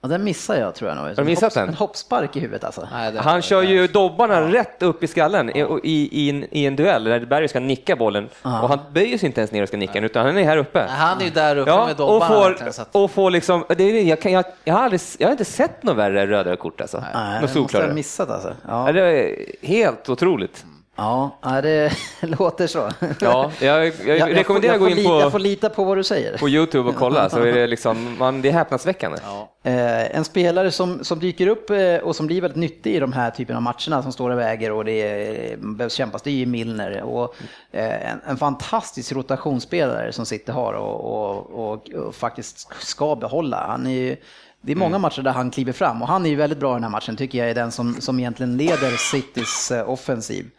A: Ja, den missar jag tror jag nog.
B: du missat
A: Hopps-
B: den?
A: En hoppspark i huvudet alltså.
C: Nej, det
B: Han kör ju dobbarna rätt upp i skallen i, i, i, en, i en duell där Barry ska nicka bollen
A: Ja.
B: och han böjer sig inte ens ner och ska nicka den, utan han är här uppe.
C: Nej, Han är ju där uppe
B: Ja,
C: med
B: och
C: dobbarna.
B: får,
C: så att-
B: och får liksom, det är, jag, kan, jag, jag, har aldrig, jag har inte sett något värre röda kort alltså.
A: Nej,
B: Något
A: det måste jag ha missat alltså.
B: Ja,
A: Ja,
B: det är helt otroligt.
A: Ja det låter så.
B: Ja, jag, jag,
A: Jag-
B: rekommenderar att
A: får
B: gå in
A: lita, Jag får
B: på,
A: lita på vad du säger.
B: på Youtube och kolla, så är det liksom, man, det är häpnadsväckande.
C: Ja.
A: Eh, en spelare som, som dyker upp eh, och som blir väldigt nyttig i de här typen av matcherna som står och väger och det är, behövs kämpas, det är ju Milner. Och, eh, en, en fantastisk rotationsspelare som City har och, och, och, och faktiskt ska behålla. Han är ju, det är många
B: Mm.
A: matcher där han kliver fram och han är ju väldigt bra i den här matchen tycker jag är den som, som egentligen leder Citys offensiv.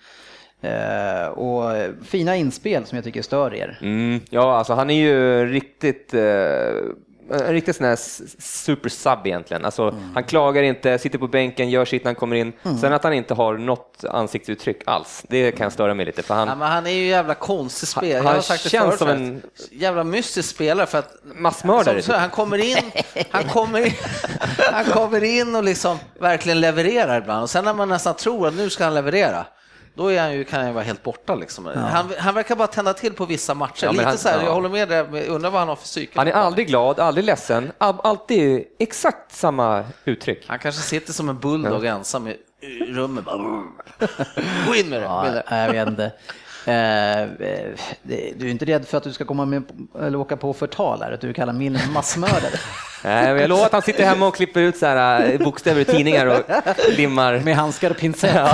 A: Eh, och fina inspel som jag tycker stör er.
B: Mm, ja, alltså han är ju riktigt, eh, en riktigt sån här super sub egentligen. Alltså,
A: Mm.
B: Han klagar inte, sitter på bänken, gör sitt när han kommer in. Sen att han inte har något ansiktsuttryck alls, det kan störa mig lite. För han,
C: Ja, men han är ju jävla konstig spelare.
B: Han-
C: Jag har
B: han
C: sagt det
B: känns
C: förut,
B: som en-
C: jävla mystisk spelare för att
B: Massmördare,
C: Som- så
B: typ.
C: Han kommer in, han kommer in, han kommer in och liksom verkligen levererar ibland och sen när man nästan tror att nu ska han leverera, då är han ju, kan han ju vara helt borta. Liksom. Han, han verkar bara tända till på vissa matcher.
B: Ja,
C: Lite
B: han-
C: så här,
B: ja.
C: Jag håller med dig, men undrar vad han har för psyke.
B: Han är aldrig glad, aldrig ledsen, all- alltid exakt samma uttryck.
C: Han kanske sitter som en bulldog ensam i rummet. Bara, Gå in med det.
A: Ja,
C: med det.
A: jag vet inte. Eh, eh, Du är inte rädd för att du ska komma med, eller åka på förtal här, att du kallar Milner massmördare?
B: Nej, men jag lovar att han sitter hemma och klipper ut så här, eh, bokstäver i tidningar och limmar.
A: Med handskar och pincett.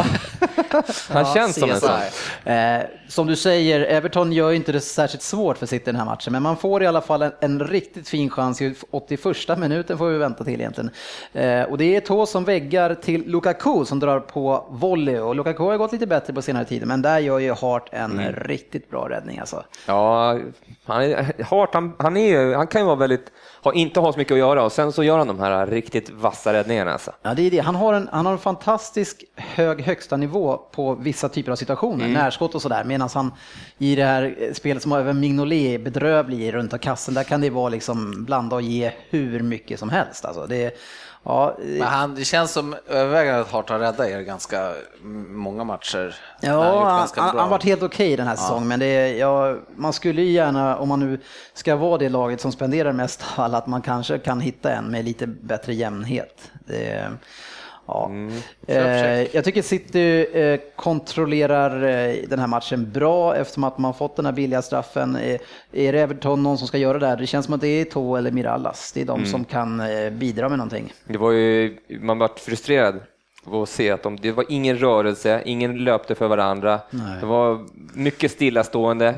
B: Han känns som en sån.
A: Eh, som du säger, Everton gör inte det särskilt svårt för City i den här matchen, men man får i alla fall en, en riktigt fin chans i 81 minuten får vi vänta till egentligen. Eh, och det är tå som väggar till Lukaku som drar på volley och Lukaku har gått lite bättre på senare tid, men där gör ju Hart en riktigt bra räddning alltså.
B: Ja, han, är, Hart, han, han, är, han kan ju vara väldigt, ha, inte ha så mycket att göra och sen så gör han de här riktigt vassa räddningarna. Alltså.
A: Ja, det är det. Han har en, han har en fantastisk hög högsta nivå på vissa typer av situationer, närskott och sådär, medan han i det här spelet som även Mignolet är bedrövlig i runt om kassen, där kan det vara liksom blanda och ge hur mycket som helst. Alltså, det, ja,
C: Men han, det känns som övervägande att Hart har räddat er ganska många matcher.
A: Ja,
C: Han har
A: han, han, varit helt okej den här säsongen, men det är, ja, man skulle ju gärna, om man nu ska vara det laget som spenderar mest av alla, att man kanske kan hitta en med lite bättre jämnhet. Det, ja. eh, jag tycker City eh, kontrollerar eh, den här matchen bra eftersom att man fått den här billiga straffen. Eh, är det Everton någon som ska göra det här? Det känns som att det är To eller Mirallas. Det är de som kan eh, bidra med någonting.
B: Det var ju, man vart frustrerad att se att de, det var ingen rörelse, ingen löpte för varandra. Det var mycket stillastående.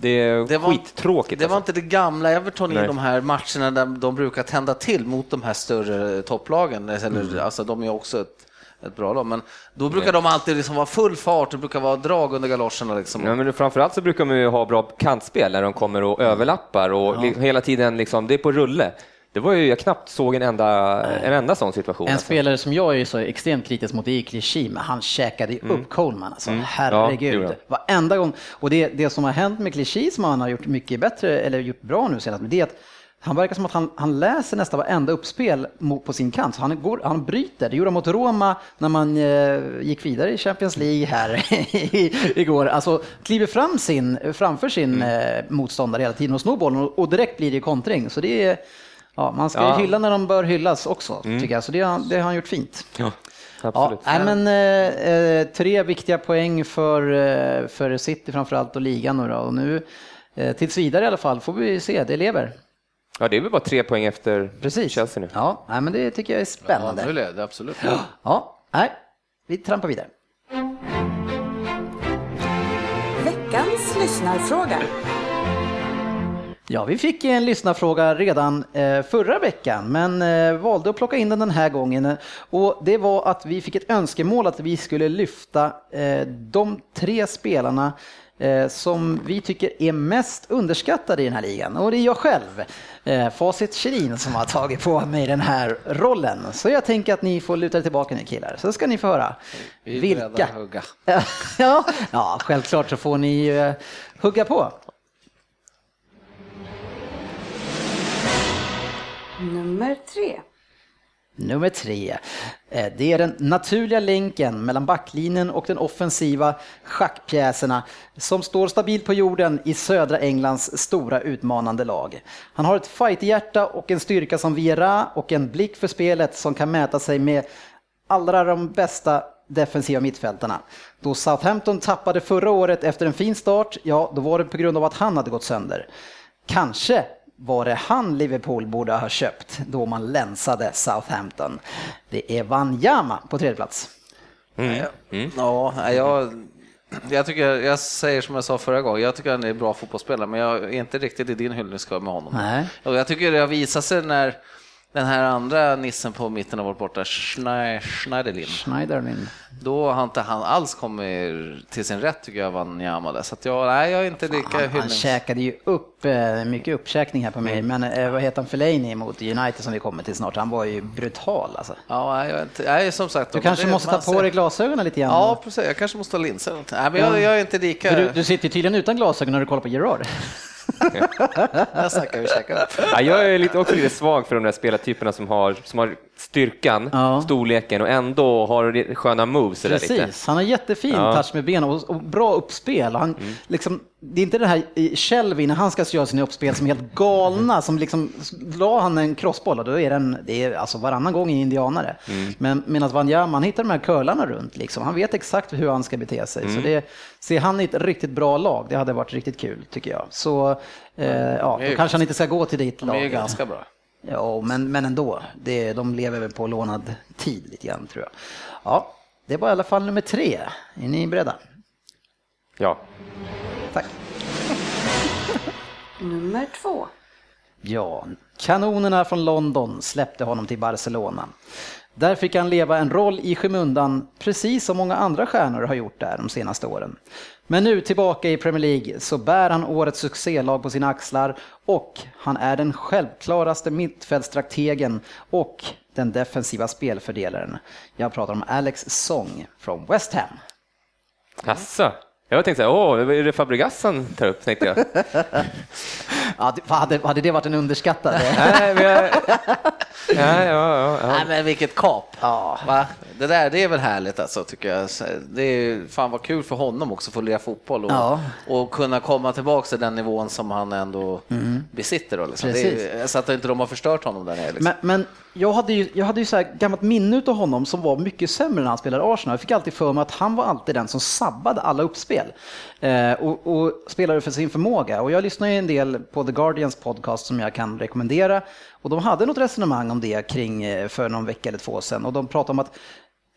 B: Det är
C: Det var-
B: skittråkigt.
C: Det var
B: alltså.
C: inte det gamla Everton i
B: Nej.
C: de här matcherna där de brukar tända till mot de här större topplagen. Eller,
B: Mm.
C: alltså, de är också ett, ett bra lag, men då brukar de alltid liksom vara full fart, det brukar vara drag under galoscherna. Liksom.
B: Ja, men framförallt så brukar man ju ha bra kantspel när de kommer och överlappar och li- hela tiden liksom, det är på rulle. Det var ju, jag knappt såg en enda, en enda sån situation.
A: En
B: alltså.
A: spelare som jag är så extremt kritisk mot är Clichy, men han käkade ju upp Coleman. Alltså.
B: Ja,
A: Herregud.
B: gjorde
A: Varenda gång. Och det, det som har hänt med Clichy som han har gjort mycket bättre, eller gjort bra nu senast, det är att han verkar som att han, han läser nästan varenda uppspel på sin kant. Så han, går, han bryter. Det gjorde han mot Roma när man eh, gick vidare i Champions League här igår. Alltså kliver fram sin, framför sin eh, motståndare hela tiden och snor bollen och, och direkt blir det kontring. Så det är, ja, man ska
B: Ja.
A: ju hylla när de bör hyllas också, tycker jag. Så det, har- det har han gjort fint.
B: Ja,
A: Ja,
B: absolut.
A: nej, men, eh, eh, tre viktiga poäng för, eh, för City framförallt och ligan nu då. Och nu, eh, tills vidare i alla fall, får vi se, det lever.
B: Ja, det är väl bara tre poäng efter
A: Precis.
B: Chelsea nu.
A: Ja, nej, men det tycker jag är
C: Ja,
A: spännande.
C: nu är det absolut.
A: Ja, nej, vi trampar vidare.
D: Veckans lyssnarfråga.
A: Ja, vi fick en lyssnarfråga redan eh, förra veckan, men eh, valde att plocka in den den här gången. Och det var att vi fick ett önskemål att vi skulle lyfta eh, de tre spelarna som vi tycker är mest underskattade i den här ligan. Och det är jag själv, eh, Facit Kjellin, som har tagit på mig den här rollen. Så jag tänker att ni får luta er tillbaka nu killar, så ska ni få höra.
C: Vi är
A: Vilka?
C: att hugga.
A: ja, ja, självklart så får ni hugga på.
D: Nummer tre.
A: Nummer tre. Eh, det är den naturliga länken mellan backlinjen och den offensiva schackpjäserna som står stabilt på jorden i södra Englands stora utmanande lag. Han har ett fighterhjärta och en styrka som Viera och en blick för spelet som kan mäta sig med allra de bästa defensiva mittfältarna. Då Southampton tappade förra året efter en fin start, ja då var det på grund av att han hade gått sönder. Kanske var det han Liverpool borde ha köpt då man länsade Southampton. Det är Wanyama på tredje plats.
C: Ja, nej, jag, jag, tycker, jag säger som jag sa förra gången, jag tycker han är en bra fotbollsspelare, men jag är inte riktigt i din hyllningskör med honom.
A: Nej.
C: Och jag tycker det har visat sig när den här andra nissen på mitten av vårt borta, Schnei- Schneiderlin,
A: Schneiderlin.
C: då har inte han alls kommit till sin rätt tycker jag, Wanyama. Så att jag, nej, jag är inte lika
A: Han, han
C: hyllnings...
A: käkade ju upp eh, mycket uppkäkning här på mig, men eh, vad heter han Fellaini mot United som vi kommer till snart? Han var ju brutal alltså.
C: Ja, jag är inte, nej, som sagt.
A: Du kanske måste ta på
C: ser-
A: dig glasögonen lite grann.
C: Ja, precis. Jag kanske måste ha linser. Nej, men jag, jag är inte lika...
A: Du, du sitter ju tydligen utan glasögon när du kollar på Gerard.
C: Jag snackar vi käkar.
B: Ja, jag är lite, också lite svag för de där spelartyperna som har, som har styrkan,
A: Ja.
B: storleken och ändå har sköna moves. där Lite.
A: Precis, han har jättefin
B: Ja.
A: touch med benen och, och bra uppspel. Han,
B: Mm.
A: liksom, det är inte det här i Shelby när han ska göra sina uppspel som är helt galna, som liksom, la han en crossboll och då är den, det är alltså varannan gång i indianare.
B: Mm.
A: Men medan Wanyama, han hittar de här curlarna runt, liksom. han vet exakt hur han ska bete sig.
B: Mm.
A: Så det, ser han i ett riktigt bra lag, det hade varit riktigt kul tycker jag. Så eh, ja,
C: är
A: då kanske han inte ska gå till ditt
C: De är
A: lag.
C: ganska bra.
A: Ja, men, men ändå. Det, de lever väl på lånad tid lite grann tror jag. Ja, det var i alla fall nummer tre. Är ni beredda?
B: Ja.
A: Tack.
D: Nummer två.
A: Ja, kanonerna från London släppte honom till Barcelona. Där fick han leva en roll i skymundan, precis som många andra stjärnor har gjort där de senaste åren. Men nu tillbaka i Premier League så bär han årets succélag på sina axlar och han är den självklaraste mittfältstrategen och den defensiva spelfördelaren. Jag pratar om Alex Song från West Ham.
B: Asså. Jag tänkte så här, åh, är det Fabregas han tar upp, tänkte jag.
A: Ja, det- hade, hade det varit en underskattad?
B: Nej, men jag... Ja, ja, ja, ja.
C: Nej men vilket kap!
A: Ja.
C: Va? Det där det är väl härligt alltså tycker jag. Det är fan vad kul för honom också att få lira fotboll och,
A: Ja.
C: och kunna komma tillbaka till den nivån som han ändå besitter. Då, liksom. är, så att inte de har förstört honom där nere. Liksom.
A: Men, men jag hade ju, jag hade ju så här gammalt minne av honom som var mycket sämre när han spelade Arsenal. Jag fick alltid för mig att han var alltid den som sabbade alla uppspel eh, och, och spelade för sin förmåga. Och jag lyssnar ju en del på The Guardians podcast som jag kan rekommendera. Och de hade något resonemang om det kring eh, för någon vecka eller två sedan. Och de pratade om att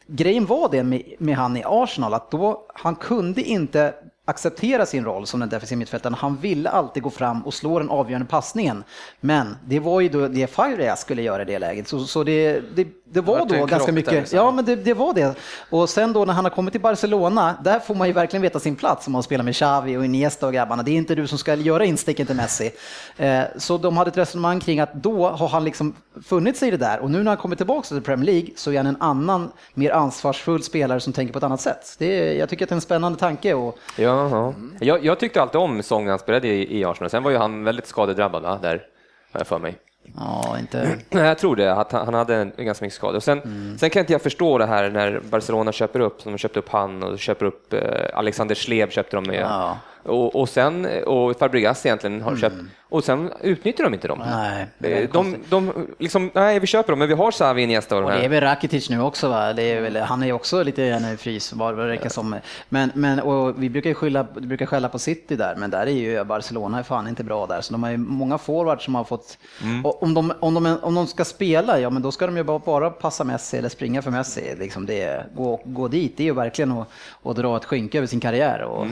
A: grejen var det med, med han i Arsenal, att då han kunde inte acceptera sin roll som den defensiva mittfältaren. Han ville alltid gå fram och slå den avgörande passningen. Men det var ju då det Fabregas skulle göra i det läget. Så, så det, det, det var
C: det
A: då ganska mycket.
C: där, liksom.
A: Ja, men det, det var det. Och sen då när han har kommit till Barcelona, där får man ju verkligen veta sin plats om man spelar med Xavi och Iniesta och grabbarna. Det är inte du som ska göra insticken till Messi. Eh, så de hade ett resonemang kring att då har han liksom funnit sig i det där och nu när han kommer tillbaka till Premier League så är han en annan, mer ansvarsfull spelare som tänker på ett annat sätt. Det är, jag tycker att det är en spännande tanke. Och,
B: Ja, ja. Jag, jag tyckte alltid om sången han spelade i, i Arsenal. Sen var ju han väldigt skadedrabbad va? där, har jag för mig.
A: ja, inte...
B: Nej, jag tror det, att han, han hade en, ganska mycket skador. Sen, sen kan inte jag förstå det här när Barcelona köper upp, som de köpte upp han och köper upp eh, Alexander Slev köpte de med.
A: Ja.
B: Och, och sen, och Fabregas egentligen har köpt, och sen utnyttjar de inte dem.
A: Nej,
B: Eh, de, de, liksom, nej, vi köper dem, men vi har Iniesta och de
A: Och det är väl Rakitic nu också va? Är väl, han är ju också lite frys vad det verkar som. Men, men och vi brukar ju skylla, brukar skälla på City där, men där är ju Barcelona är fan inte bra där. Så de har ju många forwards som har fått, och om, de, om, de, om de ska spela, ja men då ska de ju bara, bara passa Messi eller springa för Messi. Liksom det, gå, gå dit, det är ju verkligen att, att dra ett skynke över sin karriär och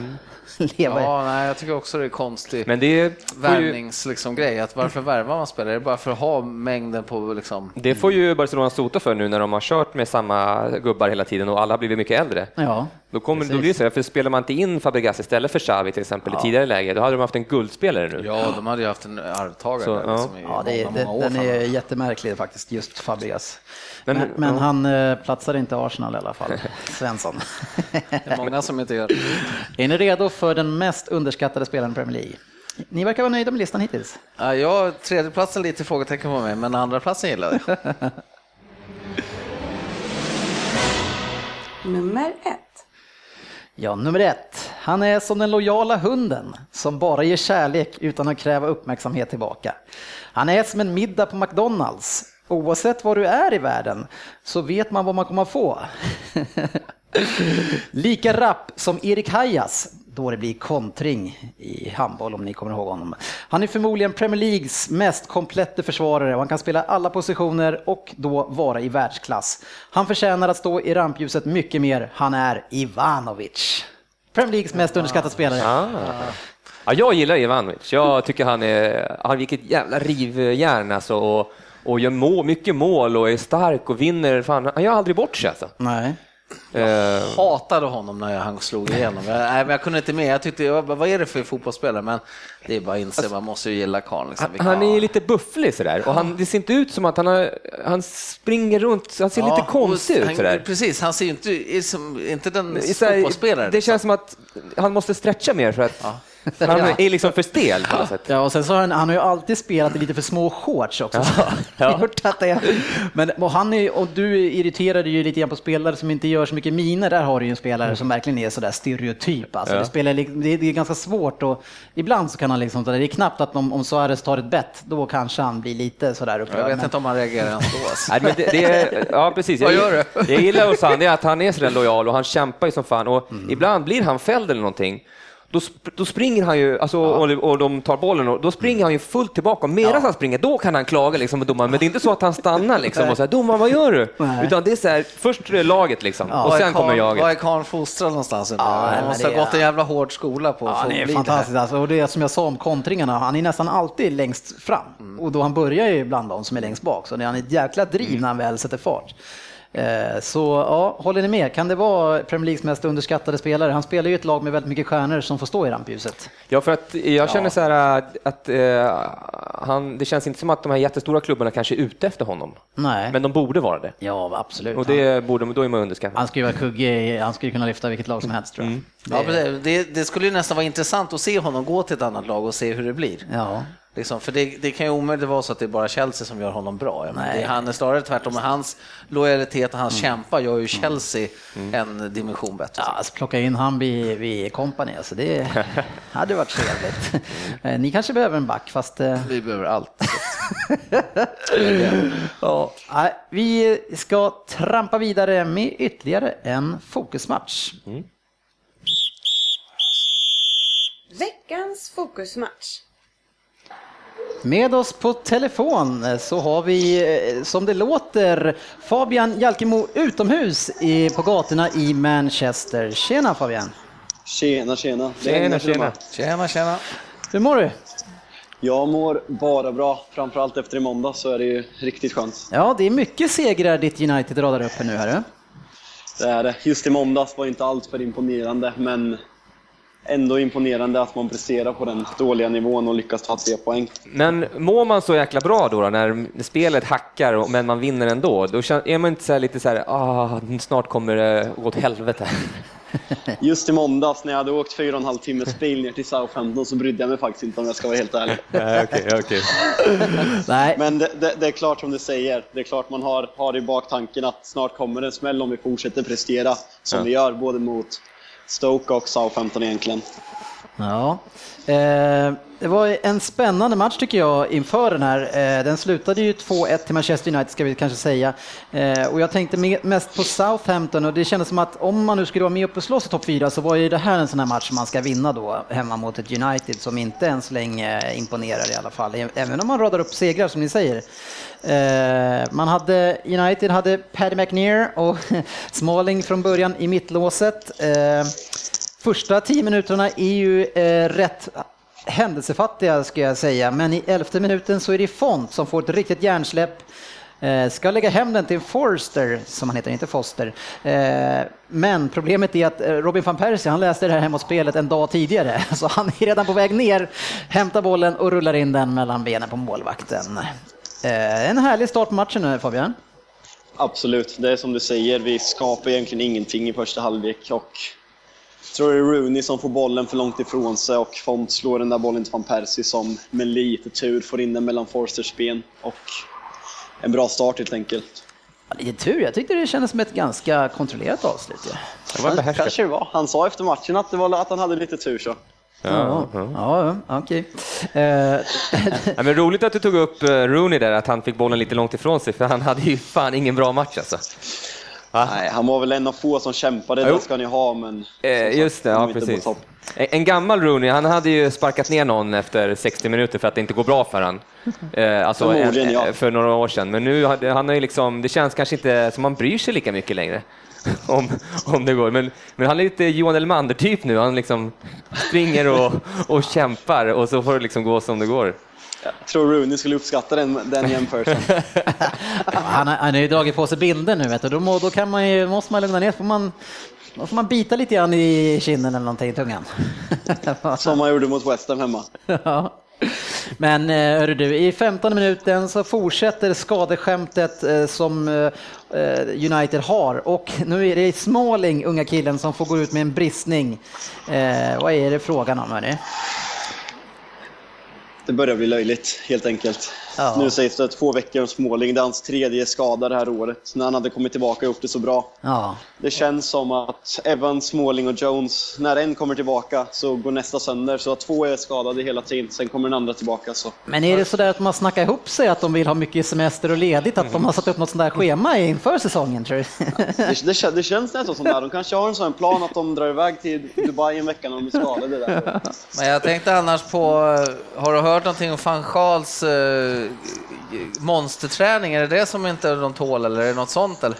A: leva.
C: Ja, nej, jag tycker också det är konstigt.
B: Men det får ju,
C: Värvnings liksom, grej, att varför värvar man spelare? Är det bara för att ha mängden på liksom...
B: det får ju Barcelona sota för nu när de har kört med samma gubbar hela tiden och alla har blivit mycket äldre.
A: Ja,
B: Då, kommer, då
A: Precis.
B: blir det så, här, för spelar man inte in Fabregas istället för Xavi till exempel i tidigare läge, då hade de haft en guldspelare nu.
C: Ja, de hade ju haft en arvtagare
B: Så, ja.
C: liksom, i
A: ja det,
C: många,
A: det,
C: många år
A: den är jättemärklig faktiskt, just Fabregas.
B: Men-
A: Men, men
B: ja.
A: han eh, platsar inte Arsenal i alla fall, Svensson.
C: Det är många som inte gör det.
A: Är ni redo för den mest underskattade spelaren i Premier League? Ni verkar vara nöjda med listan hittills.
C: Ja, jag, tredjeplatsen lite frågetecken på mig, men andra platsen gillar jag.
D: Nummer ett.
A: Ja, nummer ett. Han är som den lojala hunden som bara ger kärlek utan att kräva uppmärksamhet tillbaka. Han är som en middag på McDonalds. Oavsett var du är i världen så vet man vad man kommer att få. Lika rapp som Erik Hajas, då det blir kontring i handboll om ni kommer ihåg honom. Han är förmodligen Premier Leagues mest komplette försvarare och han kan spela alla positioner och då vara i världsklass. Han förtjänar att stå i rampljuset mycket mer. Han är Ivanovic. Premier Leagues mest underskattade spelare.
B: Ah. Ja, jag gillar Ivanovic. Jag tycker han är, han vilket jävla rivjärn alltså och, och gör må, mycket mål och är stark och vinner. Fan, han gör aldrig bort sig alltså.
A: Nej.
B: Eh,
C: Hatade honom när han slog igenom. Jag, nej, men jag kunde inte med. Jag tyckte, jag vad är det för fotbollsspelare? Men det är bara att inse, man måste ju gilla karln. Liksom.
B: han, han är ju lite bufflig sådär och han, det ser inte ut som att han, har, han springer runt, han ser lite konstig ut
C: han,
B: sådär.
C: Precis, han ser ju inte, är som, inte den
B: Så här,
C: fotbollsspelaren.
B: Det känns som att han måste stretcha mer för att Han är liksom för stel på något sätt.
A: Ja, och sen så har han, han har ju alltid spelat i lite för små shorts också.
B: Ja.
A: Det, men och han är, och du irriterade ju lite grann på spelare som inte gör så mycket miner. Där har du ju en spelare som verkligen är sådär stereotyp. Alltså,
B: Ja.
A: det, spelar, det, är, det är ganska svårt och ibland så kan han liksom, det är knappt att om, om Suarez tar ett bett, då kanske han blir lite sådär upprörd.
C: Jag vet
A: Men-
C: inte om han reagerar ändå. Alltså.
B: Nej, men det, det är, ja, precis.
C: Vad
B: Jag,
C: gör
B: jag gillar hos han, det är att han är sådär lojal och han kämpar ju som fan. Och Ibland blir han fälld eller någonting. Då, då springer han ju, alltså, och, och de tar bollen, och då springer han ju fullt tillbaka. Och medan han springer, då kan han klaga liksom, med domaren. Men det är inte så att han stannar liksom, och säger domaren vad gör du?
A: Nej.
B: Utan det är så här, först är det laget liksom, och
C: Var är
B: sen kommer jaget.
C: Var är Karl fostrad någonstans?
A: Ja,
C: han måste
A: det
C: ha gått en jävla hård skola på
A: Ja, han
C: få
A: är
C: bli
A: fantastisk
C: det här.
A: alltså. och det är som jag sa om kontringarna, han är nästan alltid längst fram. Och då han börjar ju bland de som är längst bak, så det är han ett jäkla driv när han väl sätter fart. Eh, Så ja, håller ni med? Kan det vara Premier Leagues mest underskattade spelare? Han spelar ju ett lag med väldigt mycket stjärnor som får stå i rampljuset.
B: Ja, för att jag känner så här att, att eh, han, det känns inte som att de här jättestora klubbarna kanske är ute efter honom.
A: Nej.
B: Men de borde vara det.
A: Ja, absolut.
B: Och det borde, då är man underskattad.
A: Han skulle ju vara kugge, i- han skulle kunna lyfta vilket lag som helst tror jag.
C: Ja, precis. det, det skulle ju nästan vara intressant att se honom gå till ett annat lag och se hur det blir.
A: Ja.
C: Liksom, för det, det kan ju omöjligt vara så att det är bara Chelsea som gör honom bra.
A: Nej.
C: det, han är snarare tvärtom. Hans lojalitet och hans kämpa gör ju Chelsea en dimension bättre.
A: Ja, alltså plocka in han vid, vid company, alltså det hade varit trevligt. Eh, Ni kanske behöver en back, fast... eh,
C: Vi behöver allt.
A: Ja, vi ska trampa vidare med ytterligare en fokusmatch.
D: Veckans fokusmatch.
A: Med oss på telefon så har vi, eh, som det låter, Fabian Jalkemo utomhus i, på gatorna i Manchester. Tjena Fabian!
F: Tjena, tjena.
B: Tjena, tjena.
C: Tjena, tjena.
A: Hur mår du?
F: Jag mår bara bra. Framförallt efter i måndag så är det ju riktigt skönt.
A: Ja, det är mycket segrar ditt United radar upp här nu. Här.
F: Det är det. Just i måndags var inte allt för imponerande, men ändå imponerande att man presterar på den dåliga nivån och lyckas ta tre poäng.
B: Men mår man så jäkla bra då, då när spelet hackar och- men man vinner ändå? Då är man inte så här lite så här, ah, snart kommer det gå åt helvete.
F: Just i måndags när jag hade åkt fyra och en halv timmes bil ner till Southampton så brydde jag mig faktiskt inte om jag ska vara helt ärlig.
B: Okej, okej.
A: Nej,
F: Men det, det, det är klart som du säger, det är klart man har, har i baktanken att snart kommer det en smäll om vi fortsätter prestera som
B: Ja.
F: vi gör både mot Stoke och Southampton egentligen.
A: Ja. Eh, det var en spännande match tycker jag inför den här. Eh, den slutade ju 2-1 till Manchester United ska vi kanske säga. Eh, och jag tänkte mest på Southampton och det kändes som att om man nu skulle vara med och slåss i topp 4 så var ju det här en sån här match som man ska vinna då hemma mot ett United som inte än så länge imponerar i alla fall. E-, även om man radar upp segrar som ni säger. Eh, man hade, United hade Paddy McNear och Smalling från början i mittlåset. Eh, Första tio minuterna är ju eh, rätt händelsefattiga ska jag säga, men i elfte minuten så är det Font som får ett riktigt hjärnsläpp. Eh, ska lägga hem den till Forster, som han heter, inte Foster. Eh, men problemet är att eh, Robin van Persie, han läste det här hemåtspelet en dag tidigare, så han är redan på väg ner, hämtar bollen och rullar in den mellan benen på målvakten. Eh, en härlig start på matchen nu Fabian.
F: Absolut, det är som du säger, vi skapar egentligen ingenting i första halvlek och tror det är Rooney som får bollen för långt ifrån sig och Font slår den där bollen till van Persie som med lite tur får in den mellan Forsters ben och en bra start helt enkelt.
A: Ja, Lite tur, jag tyckte det kändes som ett ganska kontrollerat avslut. Ja.
B: Det var behärskat.
F: Kanske det var. Han sa efter matchen att, det var, att han hade lite tur så.
B: Ja,
A: Ja,
B: ja.
A: ja, okej. Eh,
B: Ja, men roligt att du tog upp eh, Rooney där, att han fick bollen lite långt ifrån sig, för han hade ju fan ingen bra match alltså.
F: Nej, han var väl en av få som kämpade,
B: Jo.
F: det ska ni ha, men...
B: Eh, just det, ja precis. En en gammal Rooney, han hade ju sparkat ner någon efter 60 minuter för att det inte går bra för han. Eh, alltså en,
F: ja.
B: För några år sedan. Men nu hade han har ju liksom, det känns kanske inte som man bryr sig lika mycket längre. Om, om det går. Men, men han är lite Johan Elmander-typ nu. Han liksom springer och, och kämpar och så får det liksom gå som det går.
F: Jag tror Rooney skulle uppskatta den, den jämförelsen.
A: han, har, han har ju dragit på sig bilder nu, vet du. Då, då kan man ju, måste man lugna ner får man, då får man bita lite grann i kinden eller någonting i tungan.
F: som han gjorde mot West Ham hemma.
A: ja. Men eh, hörru du, i 15 minuten så fortsätter skadeskämtet eh, som eh, United har och nu är det Småling, unga killen, som får gå ut med en bristning. Vad är det frågan om hörni?
F: Det börjar bli löjligt, helt enkelt.
A: Ja.
F: Nu sägs det två veckor om Småling. Det är hans tredje skada det här året. När han hade kommit tillbaka och gjort det så bra.
A: Ja,
F: Det känns som att Evans, Småling och Jones, när en kommer tillbaka så går nästa sönder. Så att två är skadade hela tiden, sen kommer den andra tillbaka. Så.
A: men är det så där att man snackar ihop sig att de vill ha mycket semester och ledigt, att de har satt upp något sånt där schema inför säsongen tror du?
F: Det, det, det känns nästan som det. De kanske har en sån plan att de drar iväg till Dubai en vecka när de är skadade. Där.
C: Men jag tänkte annars på, har du hört någonting om van Gaals eh, monsterträning? Är det det som inte de tål eller är det något sånt eller?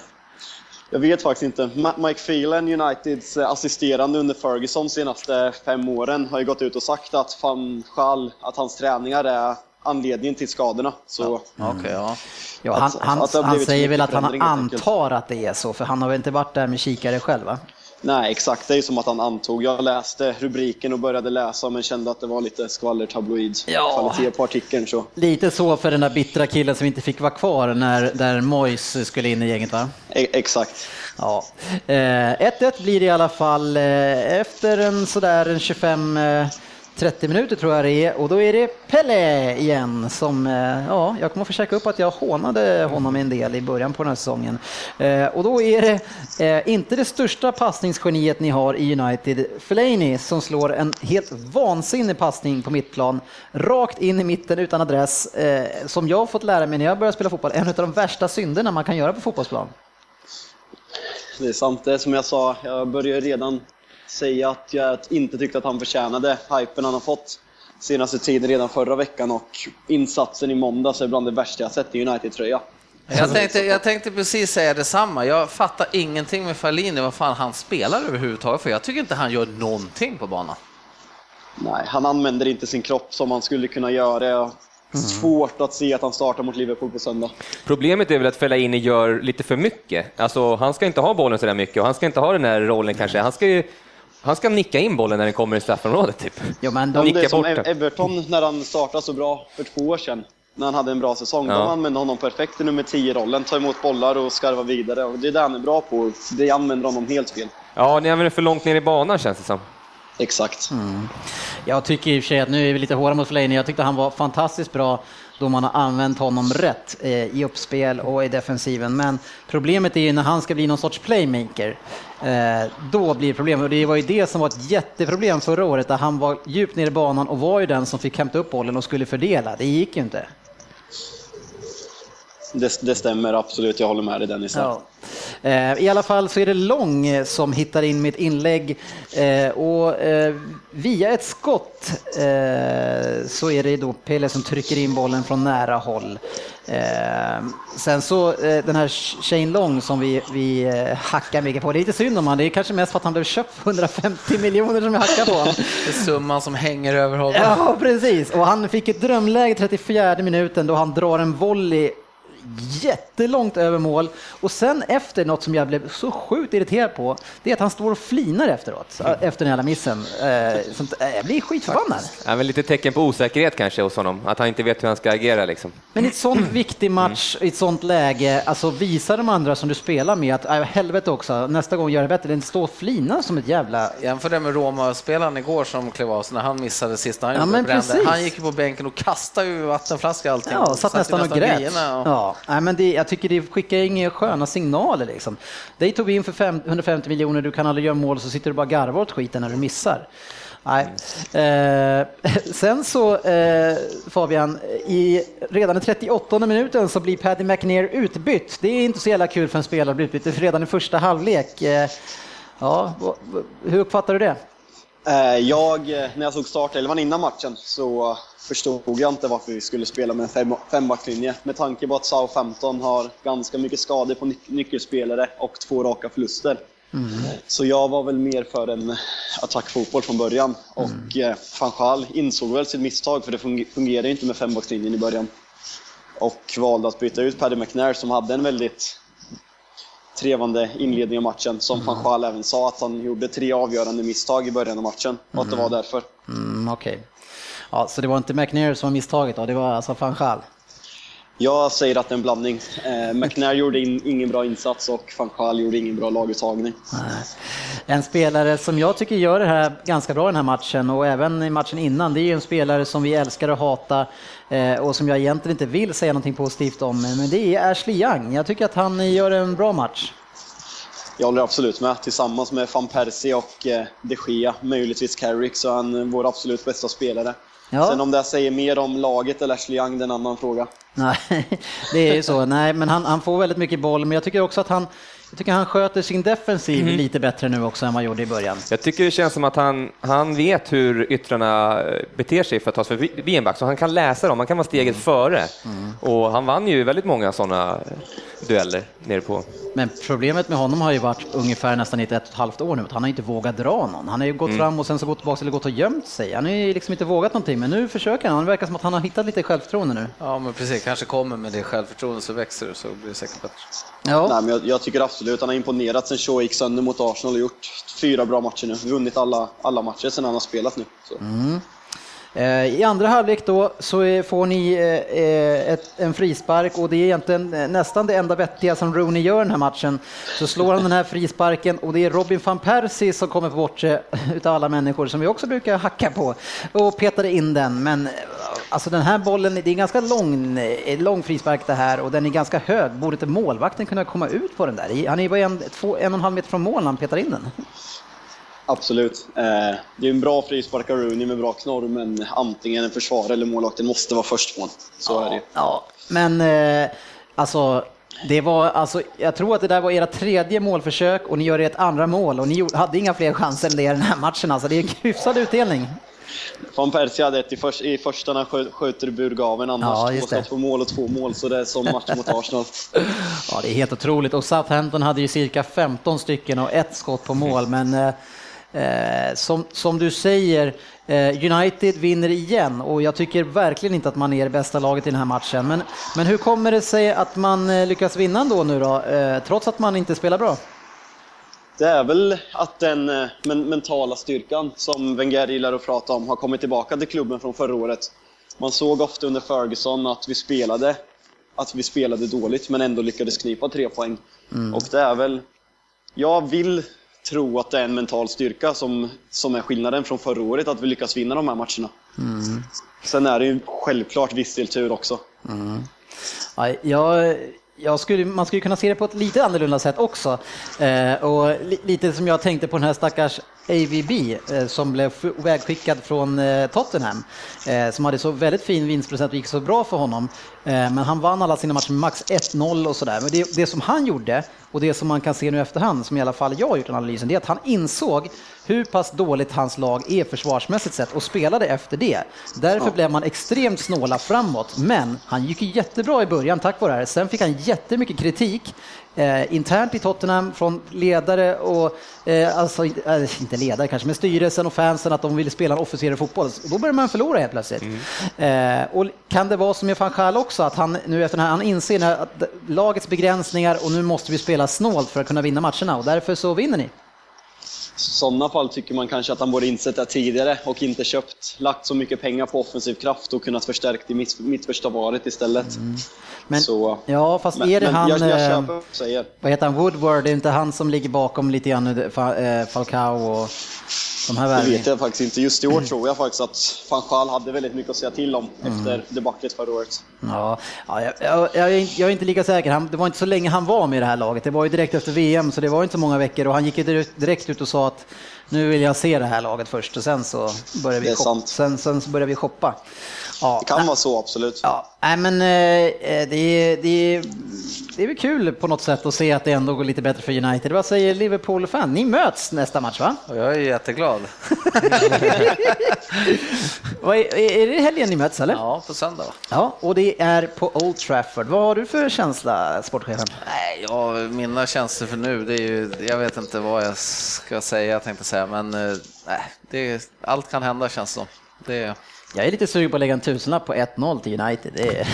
F: Jag vet faktiskt inte. Mike Phelan, Uniteds eh, assisterande under Ferguson de senaste fem åren, har ju gått ut och sagt att van Gaal, att hans träningar är anledningen till skadorna. Så
C: Okej, ja.
A: Ja, han,
F: Att-
A: han,
F: att
A: han säger väl att han antar att det är så, för han har väl inte varit där med kikare själv va?
F: Nej, exakt. Det är som att han antog. Jag läste rubriken och började läsa men kände att det var lite skvallertabloid
A: Ja.
F: kvalitet på artikeln. Så.
A: Lite så för den där bittra killen som inte fick vara kvar när där Moyes skulle in i gänget va?
F: E- exakt.
A: Ja. Eh, 1-1 blir det i alla fall eh, efter en sådär en 25 eh, 30 minuter tror jag det är och då är det Pelle igen som, eh, ja, jag kommer att försöka upp att jag hånade honom en del i början på den här säsongen. Eh, och då är det eh, inte det största passningsgeniet ni har i United, Fellaini, som slår en helt vansinnig passning på mittplan, rakt in i mitten utan adress, eh, som jag har fått lära mig när jag började spela fotboll, en av de värsta synderna man kan göra på fotbollsplan.
F: Det är sant. Det är som jag sa, jag började redan säga att jag inte tyckte att han förtjänade hypen han har fått senaste tiden redan förra veckan och insatsen i måndags är bland det värsta jag sett i United-tröja.
C: Jag tänkte, jag tänkte precis säga detsamma. Jag fattar ingenting med Fallini, vad fan han spelar överhuvudtaget, för jag tycker inte han gör någonting på banan.
F: Nej, han använder inte sin kropp som han skulle kunna göra. Har Svårt att se att han startar mot Liverpool på söndag.
B: Problemet är väl att Fellaini gör lite för mycket. Alltså, han ska inte ha bollen så där mycket och han ska inte ha den här rollen kanske. Han ska ju han ska nicka in bollen när den kommer i straffområdet. Typ.
A: Jo, men de,
F: det är som. Everton när han startade så bra för två år sedan. När han hade en bra säsong.
B: Ja.
F: De använde honom perfekt i nummer 10-rollen. Ta emot bollar och skarva vidare. Och det är det han är bra på. Det använder honom helt fel.
B: Ja, ni använder för långt ner i banan känns det som.
F: Exakt.
A: Jag tycker i och för sig att nu är vi lite hårda mot Fellaini. Jag tyckte han var fantastiskt bra då man har använt honom rätt eh, i uppspel och i defensiven. Men problemet är ju när han ska bli någon sorts playmaker. Eh, då blir det problem. Och det var ju det som var ett jätteproblem förra året där han var djupt ner i banan och var ju den som fick hämta upp bollen och skulle fördela. Det gick ju inte.
F: Det, det stämmer absolut. Jag håller med dig Dennis.
A: Ja. Eh, I alla fall så är det Lång eh, som hittar in mitt inlägg eh, och via ett skott så är det då Pelle som trycker in bollen från nära håll. Sen så den här Shane Long som vi, vi hackar mycket på, det är lite synd om han, det är kanske mest för att han blev köpt för 150 miljoner som jag hackar på honom.
C: Det är summan som hänger över honom.
A: Ja, precis. Och han fick ett drömläge 34 minuten då han drar en volley jättelångt över mål och sen efter något som jag blev så sjukt irriterad på, det är att han står och flinar efteråt, äh, efter den jävla missen. Eh, sånt, äh, jag blir skitförbannad.
B: Ja, men lite tecken på osäkerhet kanske hos honom, att han inte vet hur han ska agera. Liksom.
A: Men i ett sånt viktig match, i ett sånt läge, alltså visa de andra som du spelar med att, äh, helvete också, nästa gång gör det bättre, än stå och flina som ett jävla...
C: Jämför det med Roma-spelaren igår som klev av när han missade sista han
A: Ja,
C: gjorde. Han gick på bänken och kastade ju vattenflaska och allting.
A: Ja, satt nästan och grät.
C: och-
A: Ja, nej, men det, jag tycker det skickar inga sköna signaler liksom. Dig tog vi in för fem, 150 miljoner, du kan aldrig göra mål, så sitter du bara och garvar åt skiten när du missar. Nej. Eh, sen så eh, Fabian, i, redan i 38 minuten så blir Paddy McNair utbytt. Det är inte så jävla kul för en spelare att bli utbytt redan i första halvlek. Eh, ja, hur uppfattar du det?
F: Eh, Jag, när jag såg startelvan innan matchen så förstod jag inte varför vi skulle spela med en fem, fembackslinje. Med tanke på att Southampton har ganska mycket skador på nyc- nyckelspelare och två raka förluster. Så jag var väl mer för en attackfotboll från början. Och eh, van Gaal insåg väl sitt misstag för det fung- fungerade inte med fembackslinjen i början. Och valde att byta ut Paddy McNair som hade en väldigt trevande inledning av matchen. Som van Gaal även sa att han gjorde tre avgörande misstag i början av matchen och att det var därför.
A: Mm, Okej. Ja, så det var inte McNair som var misstaget då, det var alltså van Gaal?
F: Jag säger att det är en blandning. Eh, McNair gjorde in, ingen bra insats och van Gaal gjorde ingen bra laguttagning.
A: En spelare som jag tycker gör det här ganska bra i den här matchen och även i matchen innan, det är ju en spelare som vi älskar att hata och som jag egentligen inte vill säga någonting positivt om, men det är Ashley Young. Jag tycker att han gör en bra match.
F: Jag håller absolut med. Tillsammans med van Persie och eh, de Gea, möjligtvis Carrick, så är han vår absolut bästa spelare.
A: Ja.
F: Sen om det säger mer om laget eller Ashley Young, det är en annan fråga.
A: Nej, det är ju så. Nej, men han, han får väldigt mycket boll, men jag tycker också att han, jag tycker han sköter sin defensiv
B: Mhm.
A: lite bättre nu också än vad han gjorde i början.
B: Jag tycker det känns som att han, han vet hur yttrarna eh, beter sig för att ta sig förbi en back, så han kan läsa dem, han kan vara steget före. Och han vann ju väldigt många sådana dueller nere på...
A: Men problemet med honom har ju varit ungefär nästan i ett, ett och ett halvt år nu, att han har inte vågat dra någon. Han har ju gått fram och sen så gått tillbaka eller gått och gömt sig. Han har ju liksom inte vågat någonting, men nu försöker han. Det verkar som att han har hittat lite självförtroende nu.
C: Ja, men precis. Kanske kommer med det självförtroendet så växer det så blir det säkert bättre.
A: Ja,
F: Nej, men jag, jag tycker absolut han har imponerat sen Shaw gick sönder mot Arsenal och gjort fyra bra matcher nu. Vunnit alla, alla matcher sen han har spelat nu. Så.
A: Eh, Eh, I andra halvlek då så får ni eh, eh, ett, en frispark och det är egentligen eh, nästan det enda vettiga som Rooney gör den här matchen. Så slår han den här frisparken och det är Robin van Persie som kommer på bortre utav alla människor som vi också brukar hacka på och petade in den. Men alltså den här bollen, det är en ganska lång, lång frispark det här och den är ganska hög. Borde inte målvakten kunna komma ut på den där? Han är ju bara en, två, en och en halv meter från mål när han petar in den.
F: Absolut. Eh, det är en bra frispark av Rooney med bra knorr, men antingen en försvarare eller målvakten måste vara först på. Så är det ju.
A: Ja, men eh, alltså, det var, alltså, jag tror att det där var era tredje målförsök och ni gör ert andra mål och ni hade inga fler chanser än det i den här matchen. Alltså, det är en hyfsad utdelning.
F: Van Persie hade ett i, för, i första när han sköter burgaven, annars
A: Ja,
F: två skott på mål och två mål, så det är som matchen mot Arsenal.
A: Ja, det är helt otroligt. Och Southampton hade ju cirka 15 stycken och ett skott på mål. Men eh, som, som du säger, eh, United vinner igen och jag tycker verkligen inte att man är det bästa laget i den här matchen. Men, men hur kommer det sig att man eh, lyckas vinna ändå nu då, eh, trots att man inte spelar bra?
F: Det är väl att den eh, men, mentala styrkan som Wenger gillar att prata om har kommit tillbaka till klubben från förra året. Man såg ofta under Ferguson att vi spelade, att vi spelade dåligt men ändå lyckades knipa tre poäng. Och det är väl... Jag vill tro att det är en mental styrka som, som är skillnaden från förra året, att vi lyckas vinna de här matcherna. Sen är det ju självklart viss del tur också.
A: Ja, jag, jag skulle, man skulle kunna se det på ett lite annorlunda sätt också. Eh, och li, lite som jag tänkte på den här stackars AVB eh, som blev vägskickad från eh, Tottenham. Eh, som hade så väldigt fin vinstprocent och gick så bra för honom. Men han vann alla sina matcher med max 1-0 och sådär. Men det, det som han gjorde och det som man kan se nu efterhand, som i alla fall jag har gjort den analysen, det är att han insåg hur pass dåligt hans lag är försvarsmässigt sett och spelade efter det. Därför blev man extremt snåla framåt, men han gick ju jättebra i början tack vare det här. Sen fick han jättemycket kritik eh, internt i Tottenham från ledare och, eh, alltså eh, inte ledare kanske, men styrelsen och fansen att de ville spela en offensivare fotboll. Då börjar man förlora helt plötsligt. Eh, och kan det vara som med van också, att han nu efter den här, han inser att lagets begränsningar och nu måste vi spela snålt för att kunna vinna matcherna och därför så vinner ni.
F: Sådana fall tycker man kanske att han borde insett det tidigare och inte köpt, lagt så mycket pengar på offensiv kraft och kunnat förstärkt i mitt, mittförsvaret istället.
A: Mm. Men,
F: Så,
A: ja, fast
F: men,
A: är det
F: men
A: han...
F: jag, jag
A: eh,
F: köper säger.
A: vad heter han, Woodward, det är inte han som ligger bakom lite grann eh, eh, Falcao och de här
F: Det vet jag faktiskt inte. Just i år tror jag faktiskt att van Gaal hade väldigt mycket att säga till om efter debaclet förra året.
A: Ja, ja jag, jag, jag, är inte- lika säker. Han, det var inte så länge han var med i det här laget. Det var ju direkt efter VM, så det var inte så många veckor och han gick ju direkt ut och sa att nu vill jag se det här laget först och sen så börjar vi,
F: Det är
A: shop-
F: sant.
A: sen, sen så börjar vi shoppa. Ja,
F: Det kan vara så, absolut.
A: Ja, nej men eh, det, är, det, är, det är väl kul på något sätt att se att det ändå går lite bättre för United. Vad säger Liverpool-fan? Ni möts nästa match va?
C: Och jag är jätteglad.
A: Är, är det helgen ni möts eller?
C: Ja, på söndag. va?
A: Ja, och det är på Old Trafford. Vad har du för känsla, sportchefen?
C: Nej, ja, mina känslor för nu, det är ju, jag vet inte vad jag ska säga, tänkte säga, men eh, nej, det, allt kan hända känns som. Det,
A: Jag är lite sugen på att lägga en tusenlapp på 1-0 till United. Det är...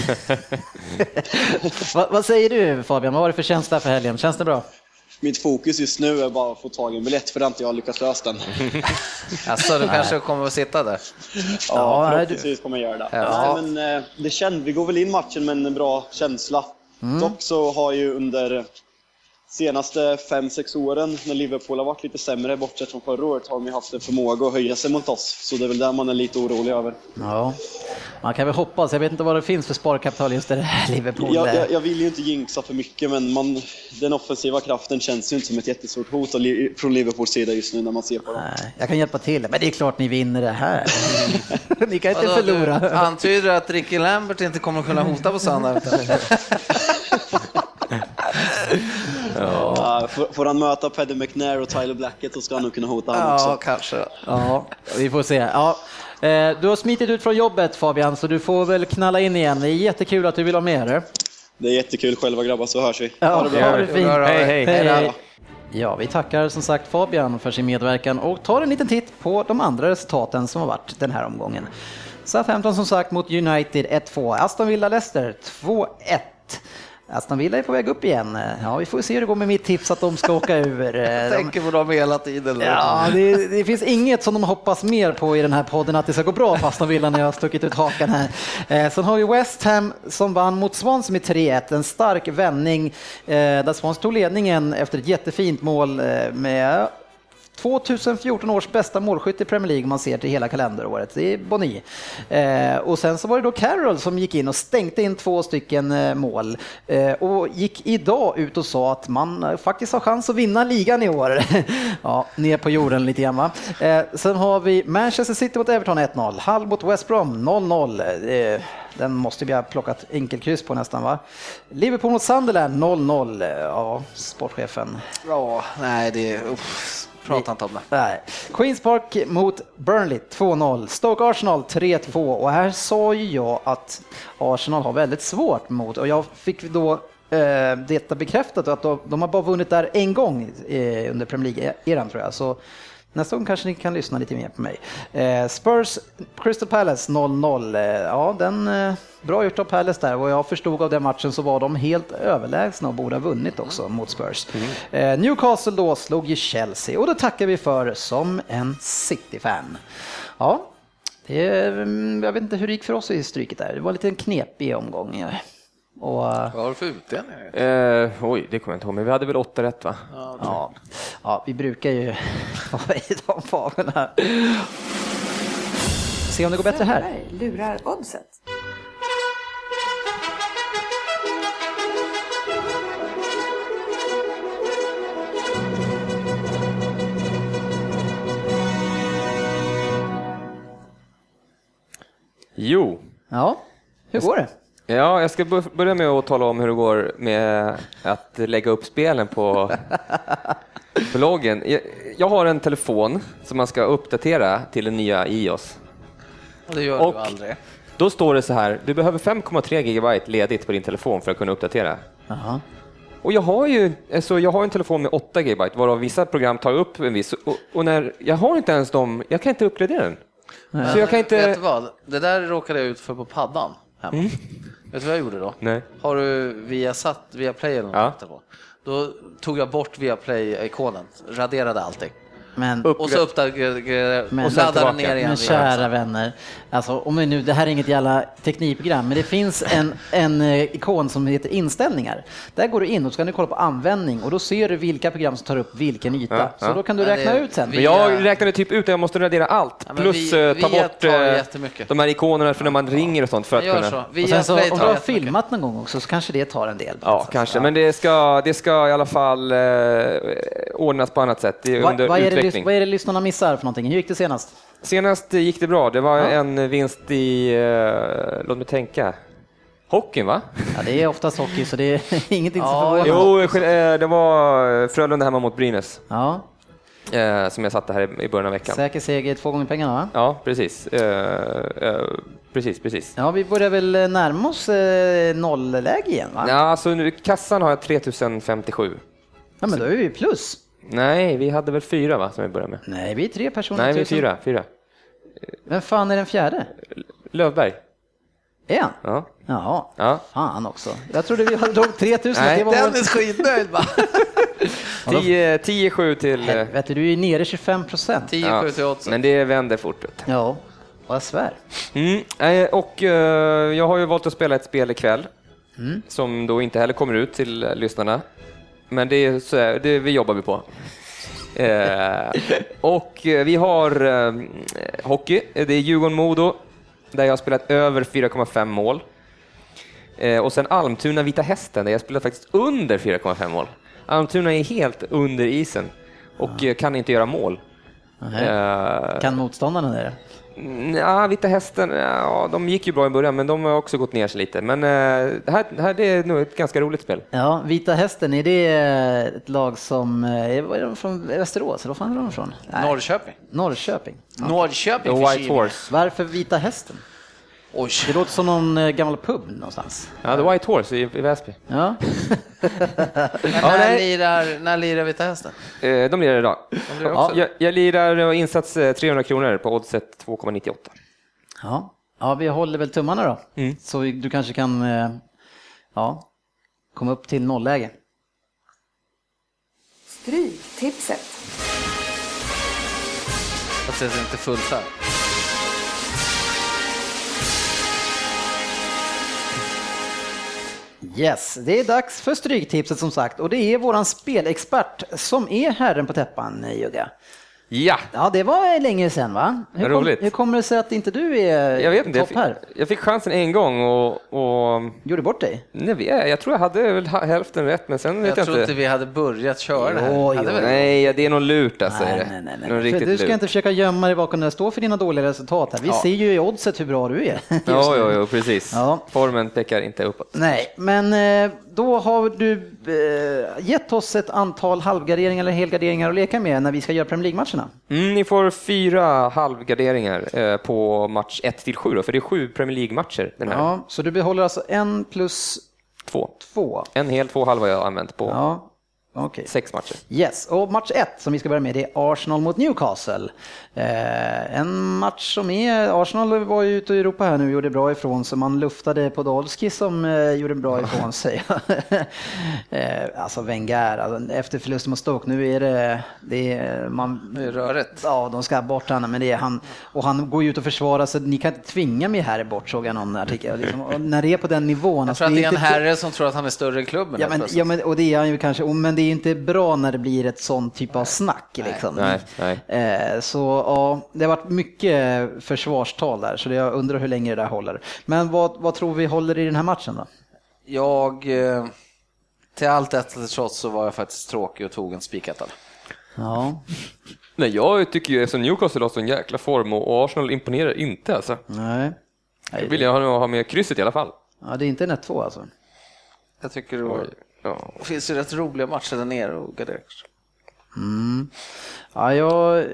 A: vad, vad säger du Fabian, vad var det för känsla för helgen? Känns det bra?
F: mitt fokus just nu är bara att få tag i en biljett för det har inte jag lyckats lösa den.
C: Alltså, du kanske kommer att sitta där?
A: Ja,
F: Ja, förhoppningsvis kommer jag göra det.
C: Ja.
F: Nej, men, eh, det känd, vi går väl in matchen med en bra känsla. Dock så har ju under senaste fem sex åren när Liverpool har varit lite sämre, bortsett från förra året, har de ju haft en förmåga att höja sig mot oss. Så det är väl där man är lite orolig över.
A: Ja, man kan väl hoppas. Jag vet inte vad det finns för sparkapital just i det här Liverpool.
F: Jag, jag, jag vill ju inte jinxa för mycket, men man, den offensiva kraften känns ju inte som ett jättestort hot från Liverpools sida just nu när man ser på dem.
A: Nej, jag kan hjälpa till, men det är klart ni vinner det här. ni kan inte
C: du
A: förlora.
C: Antyder att Ricky Lambert inte kommer att kunna hota på söndag?
F: Ja, får, får han möta Paddy McNair och Tyler Blackett så ska han nog kunna hota honom
C: Ja,
F: också.
C: kanske.
A: Ja, vi får se. Ja. Eh, Du har smitit ut från jobbet Fabian, så du får väl knalla in igen. Det är jättekul att du vill ha med det.
F: Det är jättekul själva grabbar, så hörs vi.
A: Ja,
F: Ha det bra.
A: ha det fint.
B: Hej, hej.
A: Hej. Ja, vi tackar som sagt Fabian för sin medverkan och tar en liten titt på de andra resultaten som har varit den här omgången. Southampton som sagt mot United 1-2, Aston Villa-Leicester 2-1. Aston Villa är på väg upp igen. Ja, vi får se hur det går med mitt tips att de ska åka ur.
C: Jag
A: De,
C: tänker på dem hela tiden.
A: ja, det, det finns inget som de hoppas mer på i den här podden att det ska gå bra för Aston Villa när jag har stuckit ut hakan här. Eh, sen har vi West Ham som vann mot Swansea med 3-1, en stark vändning eh, där Swansea tog ledningen efter ett jättefint mål eh, med 2014 års bästa målskytt i Premier League om man ser till hela kalenderåret. Det är Boni. Eh, och sen så var det då Carroll som gick in och stänkte in två stycken eh, mål eh, och gick idag ut och sa att man eh, faktiskt har chans att vinna ligan i år. ja, ner på jorden lite grann va. Eh, sen har vi Manchester City mot Everton 1-0, Hull mot West Brom 0-0. Eh, den måste vi ha plockat enkelkryss på nästan va. Liverpool mot Sunderland 0-0. Ja, sportchefen.
C: Ja, nej, det är... Uff, prata inte om det.
A: Nej. Queens Park mot Burnley 2-0. Stoke Arsenal 3-2 och här sa ju jag att Arsenal har väldigt svårt mot och jag fick då eh, detta bekräftat att de, de har bara vunnit där en gång eh, under Premier League-eran tror jag. Så nästa gång kanske ni kan lyssna lite mer på mig. Eh, Spurs Crystal Palace 0-0. Eh, ja, den eh, bra gjort av Palace där. Vad jag förstod av den matchen så var de helt överlägsna och borde ha vunnit också mot Spurs. Eh, Newcastle då slog ju Chelsea och det tackar vi för som en City-fan. Ja, det, mm, jag vet inte hur det gick för oss i stryket där. Det var en liten knepig omgång. Ja. Och, eh,
C: Vad har du för utdelning?
B: Eh, oj, det kommer jag inte ihåg, men vi hade väl åtta rätt va?
A: ja, ja, vi brukar ju vara i de fanorna. Se om det går bättre här.
D: Lurar oddset.
B: Jo,
A: Ja, hur går det?
B: Ja, jag ska bör- börja med att tala om hur det går med att lägga upp spelen på bloggen. Jag, har en telefon som man ska uppdatera till den nya iOS.
C: Det gör
B: Och-
C: du aldrig.
B: Då står det så här, du behöver 5,3 gigabyte ledigt på din telefon för att kunna uppdatera.
A: Jaha.
B: Och jag har ju alltså jag har en telefon med 8 gigabyte varav vissa program tar upp en viss och, och när jag har inte ens dem, jag kan inte uppgradera den. Så jag kan
C: Vet
B: inte...
C: du vad? Det där råkade jag ut för på paddan hemma. Vet du vad jag gjorde då?
B: Nej.
C: Har du via satt via Play eller något
B: Ja.
C: Då tog jag bort via Play-ikonen, raderade allting.
A: Men,
C: Och så uppdaterade
A: Men-
C: och
B: sen
C: laddade
B: tillbaka.
C: ner igen.
A: men kära vänner, alltså, om vi nu, det här är inget jävla teknikprogram, men det finns en, en eh, ikon som heter inställningar. Där går du in och så ska du kolla på användning och då ser du vilka program som tar upp vilken yta.
B: Ja,
A: Så
B: ja.
A: då kan du räkna
C: det-
A: ut sen.
B: Men
C: vi-
B: jag räknade typ ut att jag måste radera allt
C: Ja,
B: plus
C: vi-
B: eh, ta
C: via
B: bort eh, de här ikonerna för när man ringer och sånt för att kunna...
C: så.
A: Och sen så, om du har filmat någon gång också så kanske det tar en del.
B: Ja, kanske, men det ska, det ska i alla fall eh, ordnas på annat sätt. Det är
A: Va,
B: under
A: vad, är det,
B: utveckling.
A: vad är det lyssnarna missar för någonting? Hur gick det senast?
B: Senast gick det bra. Det var en vinst i, eh, låt mig tänka, hockeyn va?
A: Ja, det är oftast hockey så det är ingenting som
C: Ja,
A: förvånar.
B: Jo, eh, det var Frölunda hemma mot Brynäs
A: Ja,
B: eh, som jag satte här i- början av veckan.
A: säker seger, två gånger pengarna va?
B: Ja, precis. Eh, eh, precis, precis.
A: Ja, vi börjar väl eh, närma oss eh, nollläge igen va?
B: Ja, alltså nu, kassan har jag 3057.
A: Ja, men då är vi plus.
B: Nej, vi hade väl fyra va, som vi började med?
A: Nej, vi är tre personer.
B: Nej, vi är
A: tusen.
B: fyra. fyra.
A: Vem fan är den fjärde?
B: Lövberg.
A: Är han?
B: Ja.
A: Jaha,
B: Ja.
A: fan också. Jag trodde vi hade drog 3000.
B: Nej,
A: det var
C: Dennis skitnöjd bara.
B: 10 10-7 till... eh,
A: Helvete, du är nere 25 procent.
C: 10
B: Ja,
C: 7 till oddset.
B: men det vänder fort. vet du.
A: Ja, vad jag svär.
B: Mm, eh, och eh, jag har ju valt att spela ett spel ikväll som då inte heller kommer ut till eh, lyssnarna. Men det, är så här, det vi jobbar vi på. Eh, och eh, vi har eh, hockey, det är Djurgården-Modo där jag har spelat över 4,5 mål. Eh, och sen Almtuna Vita Hästen där jag spelat faktiskt under 4,5 mål. Almtuna är helt under isen och eh, kan inte göra mål. Eh,
A: Kan motståndarna det?
B: Ja, Vita Hästen, ja, de gick ju bra i början, men de har också gått ner sig lite. Men eh, det, här, det här det är nog ett ganska roligt spel.
A: Ja, Vita Hästen, är det eh, ett lag som, eh, var är de från Västerås? Eller var fan är de från? Nej,
C: Norrköping.
A: Norrköping.
C: Norrköping
B: The
C: för
B: White. Horse.
A: Varför Vita Hästen?
C: Oj.
A: Det låter som någon eh, gammal pub någonstans.
B: Ja, The White Horse i, i Väsby.
A: Ja,
C: när,
B: nej.
C: lirar, när lirar Vita Hästen?
B: Eh, de lirar idag.
C: lirar
B: Ja,
C: också?
B: jag, jag lirar insats eh, 300 kronor på oddset 2,98.
A: ja. ja vi håller väl tummarna då.
B: Mm.
A: Så du kanske kan eh, ja, komma upp till nollläge.
D: Stryktipset.
C: Det är inte fullt här.
A: Yes, det är dags för Stryktipset som sagt och det är våran spelexpert som är herren på täppan, Jugga.
B: Ja,
A: Ja, det var länge sedan va? Hur,
B: Roligt.
A: hur kommer det sig att inte du är
B: jag vet inte. Jag
A: topp
B: fick,
A: här?
B: jag fick chansen en gång och, och
A: Gjorde bort dig?
B: nej, jag, jag tror jag hade väl hälften rätt, men sen vet
C: Jag
B: jag,
C: trodde
B: inte.
C: vi hade börjat köra det här.
A: Jo,
C: Hade
A: jo.
C: vi?
B: Nej, det är någon lurt alltså. är
A: Nej, nej, nej.
B: Någon
A: nej. För
B: riktigt
A: du ska
B: lurt.
A: inte försöka gömma dig bakom det. Stå för dina dåliga resultat här. Vi ser ju i oddset hur bra du är.
B: Ja, ja, ja, precis.
A: Ja.
B: Formen pekar inte uppåt.
A: Nej, men eh, då har du eh, gett oss ett antal halvgarderingar eller helgarderingar att leka med när vi ska göra Premier League-matcherna.
B: Mm, ni får fyra halvgarderingar eh, på match 1 till 7 då, för det är sju Premier League-matcher den här.
A: Ja, så du behåller alltså en plus
B: Två.
A: två.
B: En hel, två halva har jag använt på
A: Ja, okej.
B: sex matcher.
A: Yes, och match ett som vi ska börja med det är Arsenal mot Newcastle. Eh, en match som är, Arsenal var ju ute i Europa här nu och gjorde bra ifrån sig. Man luftade Podolski som eh, gjorde bra ifrån sig. eh, alltså Wenger, alltså, efter förlusten mot Stoke, nu är det, det är, man,
C: Det är rörigt.
A: Ja, de ska bort honom, men det är han. Och han går ju ut och försvarar sig. Ni kan inte tvinga mig här bort, såg jag någon artikel. Liksom, när det är på den nivån.
C: Jag
A: alltså,
C: tror att det är en herre som tror att han är större än klubben.
A: Ja men, ja, men, och det är han ju kanske, och- men det är inte bra när det blir ett sånt typ av snack. Liksom.
B: Nej, nej.
A: Eh, så ja, det har varit mycket försvarstal där, så jag undrar hur länge det där håller. Men vad, vad tror vi håller i den här matchen då?
C: Jag, eh, till allt detta trots så var jag faktiskt tråkig och tog en spikettan.
A: Ja,
B: Nej, jag tycker ju som Newcastle har sån jäkla form och Arsenal imponerar inte alltså.
A: nej.
B: Jag
A: nej
B: vill jag ha ha med krysset i alla fall.
A: ja, det är inte en 1-2 alltså.
C: Jag tycker det, var,
B: Ja.
C: det finns ju rätt roliga matcher där nere och gardera.
A: Ja, jag,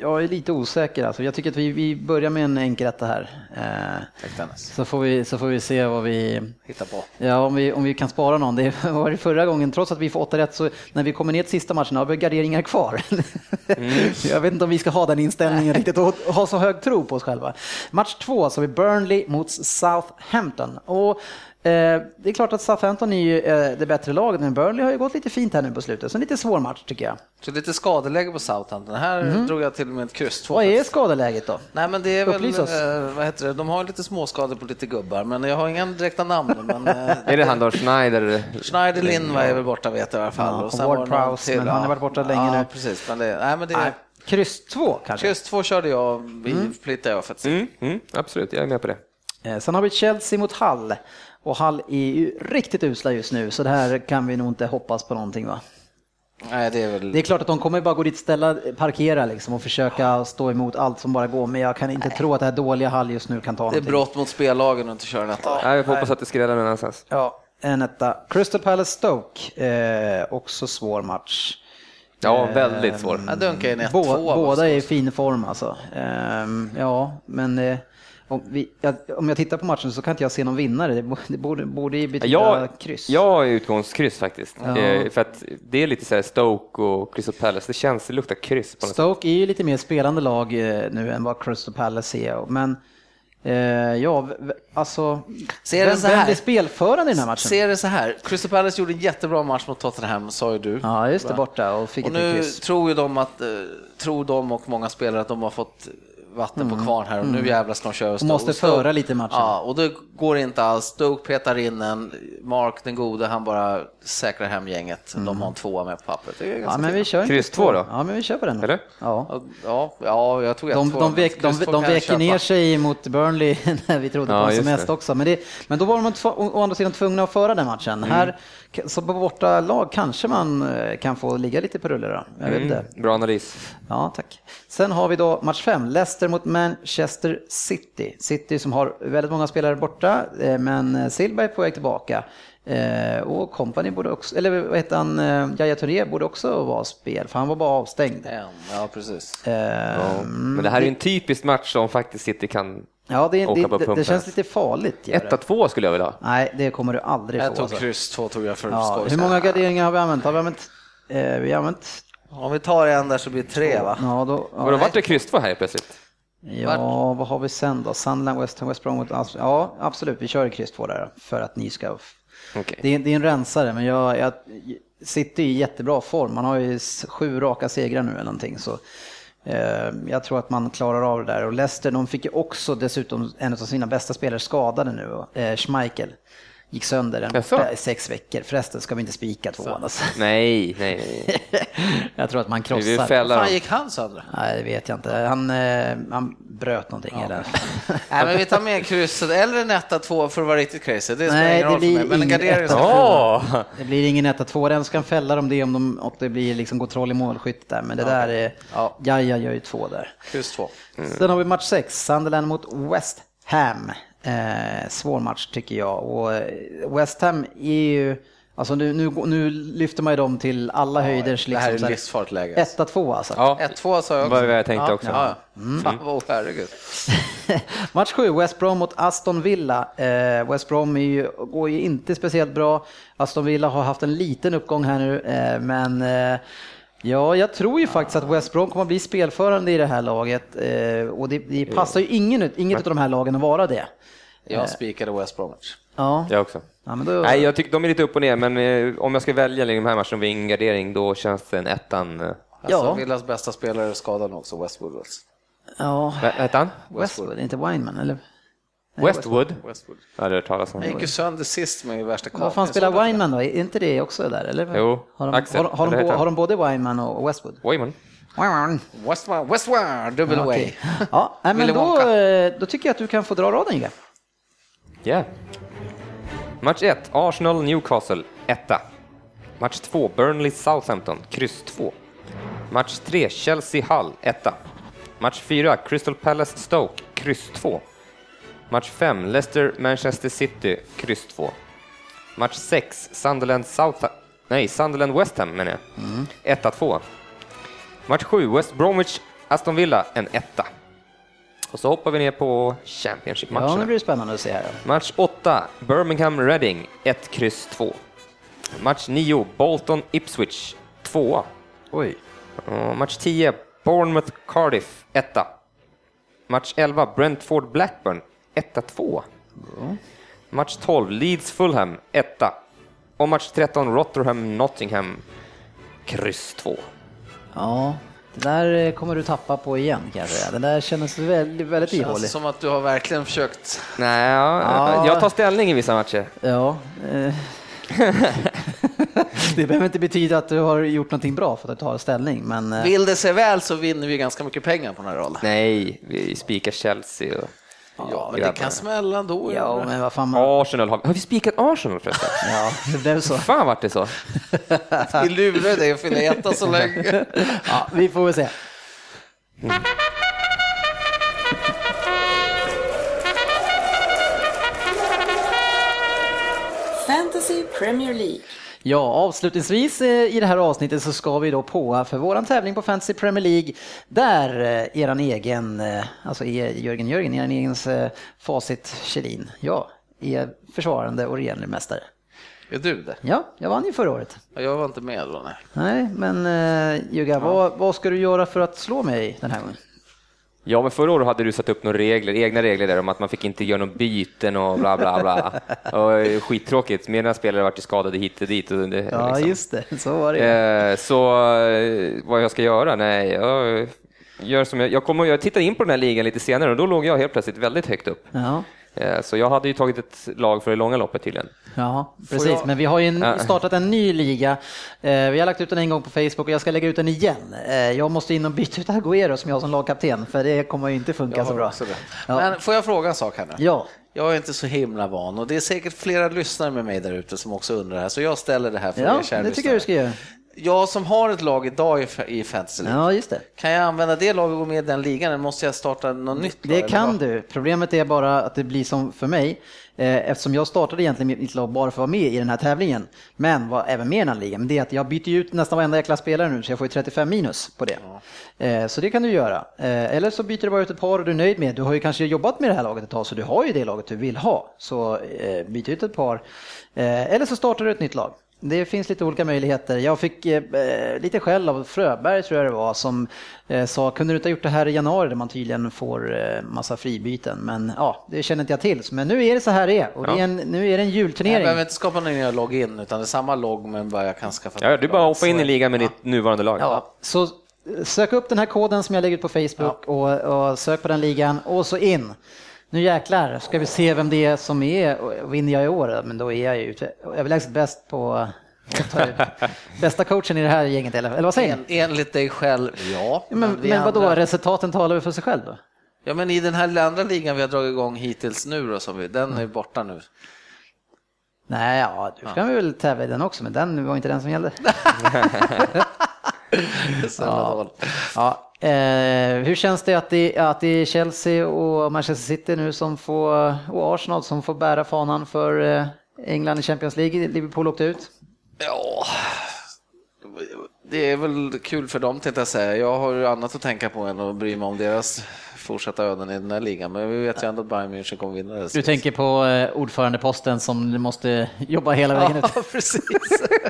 A: jag är lite osäker alltså. Jag tycker att vi, vi börjar med en enkelrätta här. Eh, så, får vi, så får vi se vad vi...
C: Hitta på.
A: Ja, om vi, om vi kan spara någon. Det var det förra gången, trots att vi får åtta rätt, så när vi kommer ner till sista matchen har vi garderingar kvar. Jag vet inte om vi ska ha den inställningen riktigt och ha så hög tro på oss själva. Match två så har vi Burnley mot Southampton. Och det är klart att Southampton är ju eh, det bättre laget, men Burnley har ju gått lite fint här nu på slutet. Så en lite svår match tycker jag.
C: Så lite skadeläge på Southampton. Här drog jag till och med ett kryss.
A: Vad är skadeläget då?
C: Nej men det är väl,
A: Upplys oss.
C: eh, vad heter det, de har lite småskador på lite gubbar, men jag har inga direkta namn. Men, eh,
B: Är det han då, Schneider?
C: Schneider Lindva är väl borta vet jag i alla fall.
A: Ja,
C: och
A: och
C: sen var det någon
A: Ward-Prowse, men han har varit borta länge
C: ja,
A: nu.
C: precis. Men det, nej, men det,
A: Nej, kryss två kanske?
C: kryss två körde jag, vi flyttade jag faktiskt.
B: Mm, mm, absolut, jag är med på det.
A: Eh, Sen har vi Chelsea mot Hull. Och Hull är ju riktigt usla just nu, så det här kan vi nog inte hoppas på någonting va?
C: Nej, det är väl...
A: Det är klart att de kommer bara gå dit, ställa, parkera liksom och försöka stå emot allt som bara går, men jag kan inte tro att det här dåliga Hull just nu kan ta
C: det är
A: någonting.
C: brott mot spellagen att inte köra detta.
B: Ja, jag får hoppas att det skräller någon annanstans.
A: Ja, en etta. Crystal Palace Stoke, eh, också svår match.
B: Ja, väldigt svår.
C: Jag dunkar in ett,
A: Bå,
C: två.
A: båda är i fin form alltså. Ehm, ja, men eh, om, vi, jag, om jag tittar på matchen så kan inte jag se någon vinnare. Det borde, borde, ju betyda
B: Jag,
A: kryss.
B: jag är utgångskryss faktiskt.
A: Ja.
B: Eh, för att det är lite så här Stoke och Crystal Palace, det känns, det luktar kryss på något sätt.
A: Stoke är ju lite mer spelande lag eh, nu än vad Crystal Palace är. Men Eh, ja, alltså,
C: Ser det
A: vem,
C: så
A: vem
C: här.
A: blir spelförande i den här matchen?
C: Ser det så här, Crystal Palace gjorde en jättebra match mot Tottenham, sa ju du.
A: Ja, just det, borta och fick
C: Och nu
A: kryss.
C: tror ju de att, eh, tror de och många spelare att de har fått vatten på kvarn här och nu jävlar ska de köra
A: Och Mm. måste föra lite matchen.
C: Ja, och det går inte alls. Stoke petar in en, Mark den gode, han bara säkrar hem gänget. De har en tvåa med på pappret. Det är
A: Mm. Ja, men vi kör
B: Kryss två då?
A: Ja, men vi kör på den.
B: Eller?
A: Ja.
C: Ja, ja, jag tog ett
A: De,
C: två,
A: de, vek, de, de veker ner sig mot Burnley när vi trodde
B: Ja,
A: på dem som mest
B: det.
A: också. Men, det, men då var de å andra sidan tvungna att föra den matchen.
B: Mm.
A: Här, så på borta lag kanske man eh, kan få ligga lite på rulle då. Jag vet.
B: Mm, bra analys.
A: Ja, tack. Sen har vi då match 5, Leicester mot Manchester City. City som har väldigt många spelare borta, eh, men Silva är på väg tillbaka. Eh, Och Company borde också, eller vad heter han, eh, Yahya Touré borde också vara spel, för han var bara avstängd.
C: Ja, precis.
A: Eh,
B: Men det här är ju en typisk match som faktiskt City kan...
A: Ja, det,
B: Åka
A: det,
B: på
A: det, känns lite farligt. gör det.
B: 1-2 skulle jag vilja ha.
A: Nej, det kommer du aldrig få.
C: Jag tog
A: alltså.
C: kryss två tog jag för
A: Ja, hur många garderingar har vi använt? Har vi använt, eh, vi har använt
C: Om vi tar en där så blir det tre va?
A: ja, då, ja,
B: Vadå, vart det kryss två här plötsligt?
A: Ja, vad har vi sen då? Sunderland, West Ham, West Bromwich. Alltså, ja, absolut, vi kör kryss två där för att ni ska...
B: Okej.
A: Det, är, det är en rensare, men jag, jag sitter i jättebra form. Man har ju sju raka segrar nu eller någonting. Så, eh, jag tror att man klarar av det där. Och Leicester, de fick ju också dessutom en av sina bästa spelare skadade nu, eh, Schmeichel. Gick sönder en
B: Jaså?
A: borta i sex veckor. Förresten ska vi inte spika tvåan alltså.
B: Nej, nej, nej.
A: Jag tror att man krossar.
B: fälla
C: fan
B: dem.
C: gick han sönder?
A: Nej, det vet jag inte. Han, eh, han bröt någonting. Eller?
C: Nej, men vi tar med krysset eller en etta, två för att vara riktigt crazy. Det spelar
A: Nej,
C: ingen
A: det
C: roll för mig. Men en gardering
A: etta.
C: ska
B: Åh!
A: Det blir ingen 1-2, den ska fälla dem det om de, och det blir liksom kontroll i målskytt där. Men det där är,
C: Ja.
A: Jaja gör ju två där.
C: kryss två.
A: Sen har vi match 6, Sunderland mot West Ham. Eh, svår match tycker jag. Och eh, West Ham är ju, alltså nu, nu, nu lyfter man ju dem till alla höjders.
C: det här är
A: Liksom,
C: livsfarligt läge.
A: 1-2 alltså.
B: Ja,
C: Ett, två sa jag också.
B: vad jag tänkte också.
C: Ja, ja. Fan, oh, herregud.
A: Match 7, West Brom mot Aston Villa. Eh, West Brom är ju, går ju inte speciellt bra. Aston Villa har haft en liten uppgång här nu, eh, men eh, ja, jag tror ju faktiskt att West Brom kommer att bli spelförande i det här laget. Eh, och det, det passar ju ingen, inget av de här lagen att vara det.
C: Jag spikade West Bromwich.
A: Ja,
B: Jag också.
A: ja men då,
B: Nej, jag tycker de är lite upp och ner, men eh, om jag ska välja i de här matcherna vid ingen gardering, då känns det en ettan. eh,
C: Alltså,
A: Ja.
C: Villas bästa spelare är skadad nu också, West Woodwards.
A: ja,
B: Vad hette han?
A: Westwood, inte Wineman eller?
B: Westwood?
C: Westwood.
B: Hade hört talas om.
C: Han gick ju sönder sist med värsta
A: Vad fan
C: kapningen.
A: spelar Wineman då? Är inte det också där eller?
B: Jo,
A: har de,
B: Axel,
A: har, har, de,
B: heter
A: har, de både Wineman och Westwood? Wineman.
C: det? Westward, Westward, double way.
A: Okej. Ja, men då, eh, då tycker jag att du kan få dra raden Inge.
B: Ja. Match 1, Arsenal-Newcastle, 1. Match 2, Burnley-Southampton, kryss 2. Match 3, Chelsea-Hull, 1. Match 4, Crystal Palace-Stoke, kryss 2. Match 5, Leicester-Manchester City, kryss 2. Match 6, Sunderland-South... Nej, Sunderland-West Ham menar jag. Mm. 1-2. Match 7, West Bromwich-Aston Villa, en etta. Och så hoppar vi ner på Championship-matcherna.
A: Ja, nu blir det spännande att se här.
B: Match 8, Birmingham Reading, 1, kryss 2. Match 9, Bolton-Ipswich, 2.
A: Oj.
B: Match 10, Bournemouth-Cardiff, 1. Match 11, Brentford-Blackburn, 1-2. Match 12, Leeds Fulham, 1 Och match 13, Rotherham Nottingham, kryss 2.
A: Ja, det där eh, kommer du tappa på igen kan jag säga. Den där kändes väldigt, väldigt
C: känns som att du har verkligen försökt.
B: Nej, ja,
A: ja.
B: jag tar ställning i vissa matcher.
A: Ja. Eh. det behöver inte betyda att du har gjort någonting bra för att du tar ställning. Men... Eh.
C: Vill det sig väl så vinner vi ganska mycket pengar på den här rollen.
B: Nej, vi spikar Chelsea. Och...
C: Ja, men det kan smälla ändå.
A: ja, men vad fan. Man,
B: Arsenal. Har, har vi spikat Arsenal förresten?
A: ja, det blev så.
B: Fan vart det så.
C: Vi lurar dig att fylla etta så länge.
A: Ja, vi får väl se.
D: Fantasy Premier League.
A: Ja, avslutningsvis eh, i det här avsnittet så ska vi då på för våran tävling på Fantasy Premier League där eh, eran egen, eh, alltså er, Jörgen Jörgen, eran egen Facit Kjellin, ja, är försvarande och regerande mästare.
C: Är du det?
A: Ja, jag vann ju förra året.
C: Ja, Jag var inte med då, nej.
A: Nej, men uh, Jugga, vad, vad ska du göra för att slå mig den här gången?
B: Ja, men förra året hade du satt upp några regler, egna regler där om att man fick inte göra några byten och bla bla bla. och skittråkigt, mina spelare varit skadade hit och dit. Och det,
A: Ja,
B: liksom.
A: just det. Så var det.
B: Eh, Så eh, vad jag ska göra? Nej, jag, gör som jag, jag, kommer, jag tittade in på den här ligan lite senare och då låg jag helt plötsligt väldigt högt upp.
A: Ja.
B: Eh, Så jag hade ju tagit ett lag för det långa loppet tydligen.
A: Ja, precis.
C: jag-
A: Men vi har ju startat en ny liga. Eh, Vi har lagt ut den en gång på Facebook och jag ska lägga ut den igen. Eh, Jag måste in och byta ut Agüero som jag har som lagkapten, för det kommer ju inte funka så bra. Ja.
C: Men får jag fråga en sak här nu?
A: Ja,
C: Jag är inte så himla van och det är säkert flera lyssnare med mig där ute som också undrar här, så jag ställer det här för
A: ja
C: er kära
A: det tycker jag du ska göra.
C: Jag som har ett lag idag i, Fantasy
A: Ja, just det.
C: kan jag använda det laget och gå med i den ligan eller måste jag starta något nytt lag?
A: Det kan du. Problemet är bara att det blir som för mig, eh, eftersom jag startade egentligen mitt lag bara för att vara med i den här tävlingen, men var även med i den här ligan. Men det är att jag byter ut nästan varenda jäkla spelare nu, så jag får ju 35 minus på det. Eh, Så det kan du göra. Eh, Eller så byter du bara ut ett par och du är nöjd med. Du har ju kanske jobbat med det här laget ett tag, så du har ju det laget du vill ha. Så byt ut ett par. Eller så startar du ett nytt lag. Det finns lite olika möjligheter. Jag fick eh, lite skäll av Fröberg tror jag det var som eh, sa, kunde du inte ha gjort det här i januari där man tydligen får eh, massa fribyten? Men ja, det känner inte jag till. Men nu är det så här det är och det är en, nu är det en
C: Jag
A: julturnering.
C: behöver inte skapa någon nya login utan det är samma logg men bara jag kan skaffa
B: Ja, du bara hoppa in i ligan med ditt nuvarande lag.
A: Ja, så eh, sök upp den här koden som jag lägger ut på Facebook och, och sök på den ligan och så in. Nu jäklar ska vi se vem det är som är, och vinner jag i år, men då är jag ju överlägset bäst på bästa coachen i det här gänget, eller, eller vad säger ni?
C: En, enligt dig själv, ja.
A: Men,
C: vi
A: men vadå,
C: andra-
A: resultaten talar för sig själv då?
C: Ja, men i den här andra ligan vi har dragit igång hittills nu då, som vi, den är borta nu.
A: Nej, ja, du kan väl tävla i den också, men den var inte den som gällde.
C: Ja.
A: Ja, eh, hur känns det att, det att det är Chelsea och Manchester City nu som får, och Arsenal som får bära fanan för eh, England i Champions League? Liverpool åkte ut.
C: ja, det är väl kul för dem tänkte jag säga. Jag har ju annat att tänka på än att bry mig om deras fortsatta öden i den här ligan. Men vi vet ju ändå att Bayern München kommer vinna det.
A: Du tänker på eh, ordförandeposten som du måste jobba hela vägen ut.
C: Ja, precis.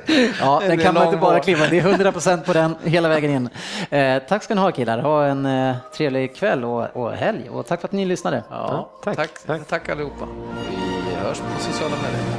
A: Ja, den kan man inte bara kliva, det är 100% på den hela vägen in. Eh, tack ska ni ha killar, ha en eh, trevlig kväll och, och helg och tack för att ni lyssnade.
C: Ja, tack. Tack, tack allihopa. Vi hörs på sociala medier.